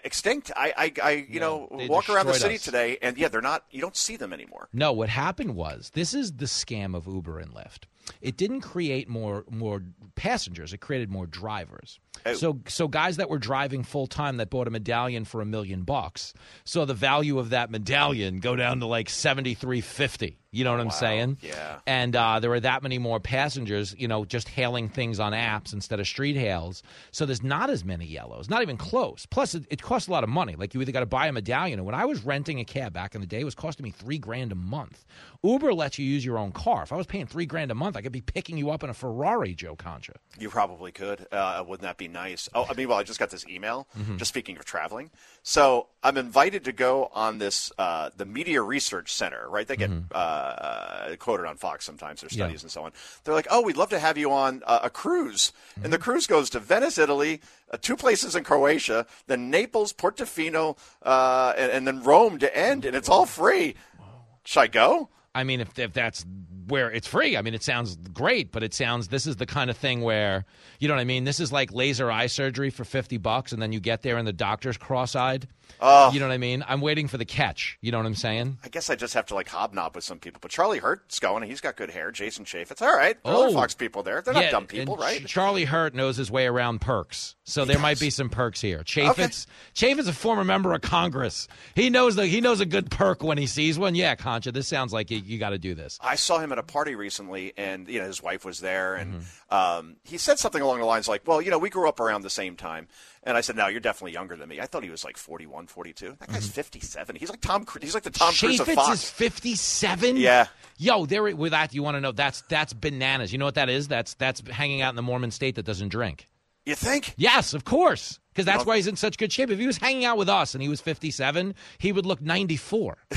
extinct. I I, I you know walk around the city us. today and yeah they're not you don't see them anymore. No, what happened was this is the scam of Uber and Lyft. It didn't create more more passengers; it created more drivers. Oh. So so guys that were driving full time that bought a medallion for a million bucks saw the value of that medallion go down to like seventy three fifty. You know what I'm saying? Yeah. And uh, there were that many more passengers, you know, just hailing things on apps instead of street hails. So there's not as many yellows, not even close. Plus, it, it costs a lot of money. Like you either got to buy a medallion. And when I was renting a cab back in the day, it was costing me three grand a month. Uber lets you use your own car. If I was paying three grand a month, I could be picking you up in a Ferrari, Joe Concha. You probably could. Uh, wouldn't that be nice? Oh, I mean, well, I just got this email. Mhm. Just speaking of traveling, so I'm invited to go on this uh, the Media Research Center. Right? They get uh, uh, quoted on Fox sometimes their Yeah. studies and so on. They're like, "Oh, we'd love to have you on uh, a cruise," and the cruise goes to Venice, Italy, uh, two places in Croatia, then Naples, Portofino, uh, and, and then Rome to end, and it's all free. Should I go? I mean, if, if that's where it's free, I mean, it sounds great, but it sounds this is the kind of thing where, you know what I mean? This is like laser eye surgery for 50 bucks, and then you get there and the doctor's cross Oh. You know what I mean? I'm waiting for the catch. You know what I'm saying? I guess I just have to like hobnob with some people. But Charlie Hurt's going. and He's got good hair. Jason Chaffetz. All right. Are other Oh. Fox people there. They're not dumb people, right? Ch- Charlie Hurt knows his way around perks, so there might be some perks here. Chaffetz, Chaffetz, a former member of Congress. He knows the he knows a good perk when he sees one. Yeah, Concha, this sounds like you, you got to do this. I saw him at a party recently, and you know his wife was there, and Mm-hmm. um, he said something along the lines like, "Well, you know, we grew up around the same time." And I said, "No, you're definitely younger than me." I thought he was like 41, 42. That guy's 57. He's like Tom. He's like the Tom Cruise of Mm-hmm. Fox. is 57. Yeah. Yo, there with that you want to know that's that's bananas. You know what that is? That's that's hanging out in the Mormon state that doesn't drink. You think? Yes, of course. Because that's why he's in such good shape. If he was hanging out with us and he was 57, he would look 94.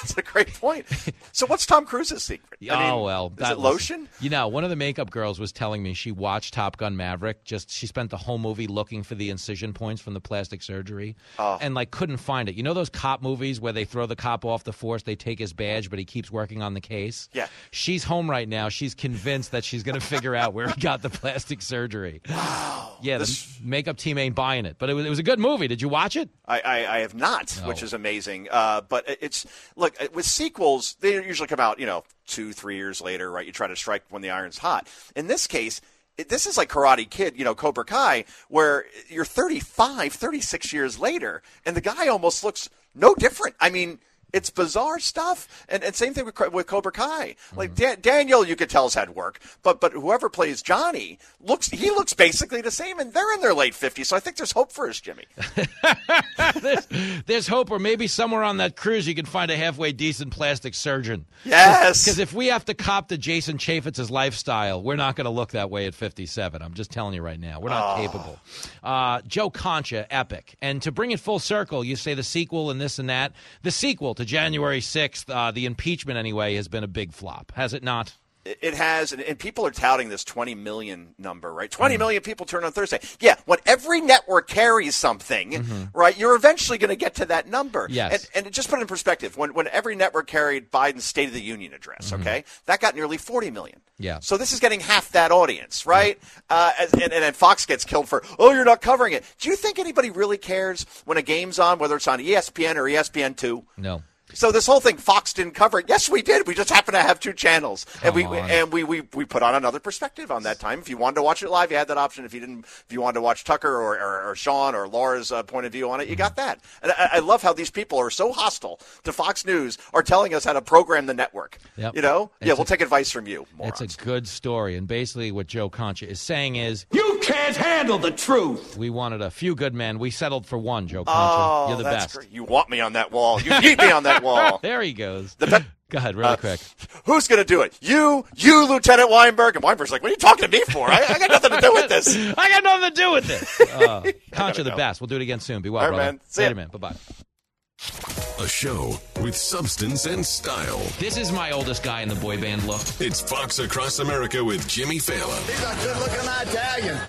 That's a great point. So, what's Tom Cruise's secret? I oh, mean, oh well, is that- it lotion? You know, one of the makeup girls was telling me she watched Top Gun Maverick. Just she spent the whole movie looking for the incision points from the plastic surgery, Oh. and like couldn't find it. You know those cop movies where they throw the cop off the force, they take his badge, but he keeps working on the case. Yeah. she's home right now. She's convinced that she's going to figure out where he got the plastic surgery. Wow. Yeah, the makeup team ain't buying it, but it was, it was a good movie. Did you watch it? I, I, I have not, which is amazing. Uh, but it's look uh, with sequels, they usually come out, you know, two, three years later, right? You try to strike when the iron's hot. In this case, this is like Karate Kid, you know, Cobra Kai, where you're 35, 36 years later, and the guy almost looks no different. I mean. It's bizarre stuff, and, and same thing with, with Cobra Kai. Like Mm-hmm. Dan, Daniel, you could tell has had work, but but whoever plays Johnny looks he looks basically the same, and they're in their late fifties. So I think there's hope for us, Jimmy. there's, there's hope, or maybe somewhere on that cruise you can find a halfway decent plastic surgeon. Yes. Because if we have to cop to Jason Chaffetz's lifestyle, we're not going to look that way at 57. I'm just telling you right now. We're not Oh. capable. Uh, Joe Concha, epic. And to bring it full circle, you say the sequel and this and that. The sequel to January 6th, uh, the impeachment anyway, has been a big flop, has it not? It has, and, people are touting this 20 million number, right? 20 million people turn on Thursday. Yeah, when every network carries something, right, you're eventually going to get to that number. Yes. And, and just put it in perspective, when, when every network carried Biden's State of the Union address, okay, that got nearly 40 million. Yeah. So this is getting half that audience, right? Uh, and, and, and then Fox gets killed for, oh, you're not covering it. Do you think anybody really cares when a game's on, whether it's on ESPN or ESPN2? No. So this whole thing, Fox didn't cover it. Yes, we did. We just happen to have two channels, and we Come on. and we, we we put on another perspective on that time. If you wanted to watch it live, you had that option. If you didn't, if you wanted to watch Tucker or, or, or Sean or Laura's uh, point of view on it, you got that. And I, I love how these people are so hostile to Fox News are telling us how to program the network. Yep. You know, yeah, we'll a- take advice from you. It's a good story. And basically, what Joe Concha is saying is, You can't handle the truth. We wanted a few good men. We settled for one, Joe Concha. Oh, You're the best. great. You want me on that wall. You need me on that wall. there he goes. The Go ahead, really Uh, quick. Who's going to do it? You, you, Lieutenant Weinberg. And Weinberg's like, what are you talking to me for? I, I got nothing to do with this. I got nothing to do with this. Uh, Concha, the go. best. We'll do it again soon. Be well, All right, brother. man. See Later, ya. man. Bye bye. A show with substance and style. This is my oldest guy in the boy band look. It's Fox Across America with Jimmy Failla. He's a good looking Italian.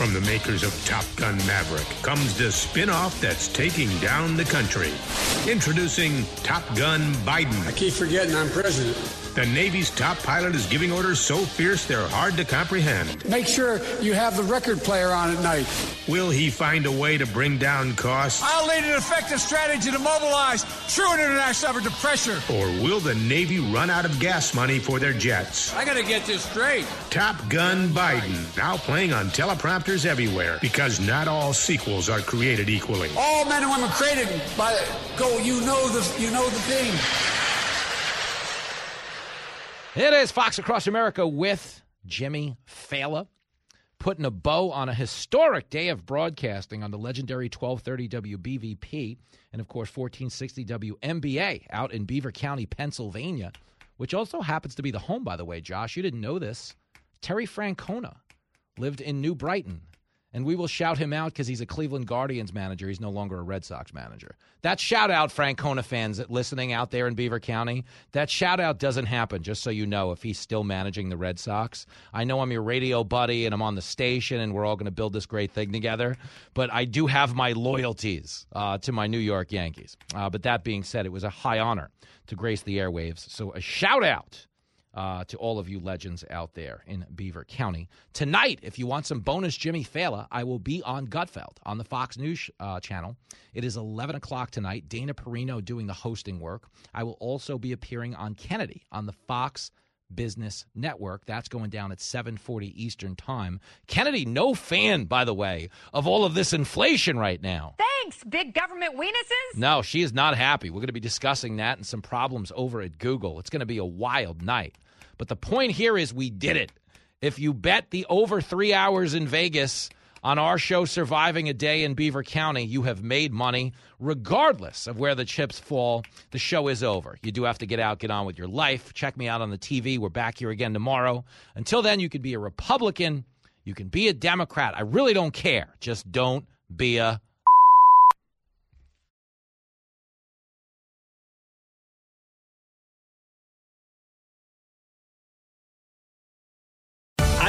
From the makers of Top Gun Maverick comes the spin-off that's taking down the country. Introducing Top Gun Biden. I keep forgetting I'm president. The Navy's top pilot is giving orders so fierce they're hard to comprehend. Make sure you have the record player on at night. Will he find a way to bring down costs? I'll lead an effective strategy to mobilize true international effort to pressure. Or will the Navy run out of gas money for their jets? I gotta get this straight. Top Gun Biden, now playing on teleprompters everywhere because not all sequels are created equally. All men and women created by go. You know the you know the thing. It is Fox Across America with Jimmy Failla, putting a bow on a historic day of broadcasting on the legendary 1230 WBVP and, of course, 1460 WMBA out in Beaver County, Pennsylvania, which also happens to be the home, by the way, Josh. You didn't know this. Terry Francona lived in New Brighton. And we will shout him out because he's a Cleveland Guardians manager. He's no longer a Red Sox manager. That shout out, Francona fans that listening out there in Beaver County, that shout out doesn't happen, just so you know, if he's still managing the Red Sox. I know I'm your radio buddy and I'm on the station and we're all going to build this great thing together, but I do have my loyalties uh, to my New York Yankees. Uh, but that being said, it was a high honor to grace the airwaves. So a shout out uh, to all of you legends out there in Beaver County. Tonight, if you want some bonus Jimmy Failla, I will be on Gutfeld on the Fox News uh, channel. It is 11 o'clock tonight. Dana Perino doing the hosting work. I will also be appearing on Kennedy on the Fox Business Network. That's going down at 7:40 Eastern Time. Kennedy, no fan, by the way, of all of this inflation right now. Thanks, big government weenuses. No, she is not happy. We're going to be discussing that and some problems over at Google. It's going to be a wild night. But the point here is we did it. If you bet the over three hours in Vegas on our show surviving a day in Beaver County, you have made money. Regardless of where the chips fall, the show is over. You do have to get out, get on with your life. Check me out on the TV. We're back here again tomorrow. Until then, you can be a Republican, you can be a Democrat. I really don't care. Just don't be a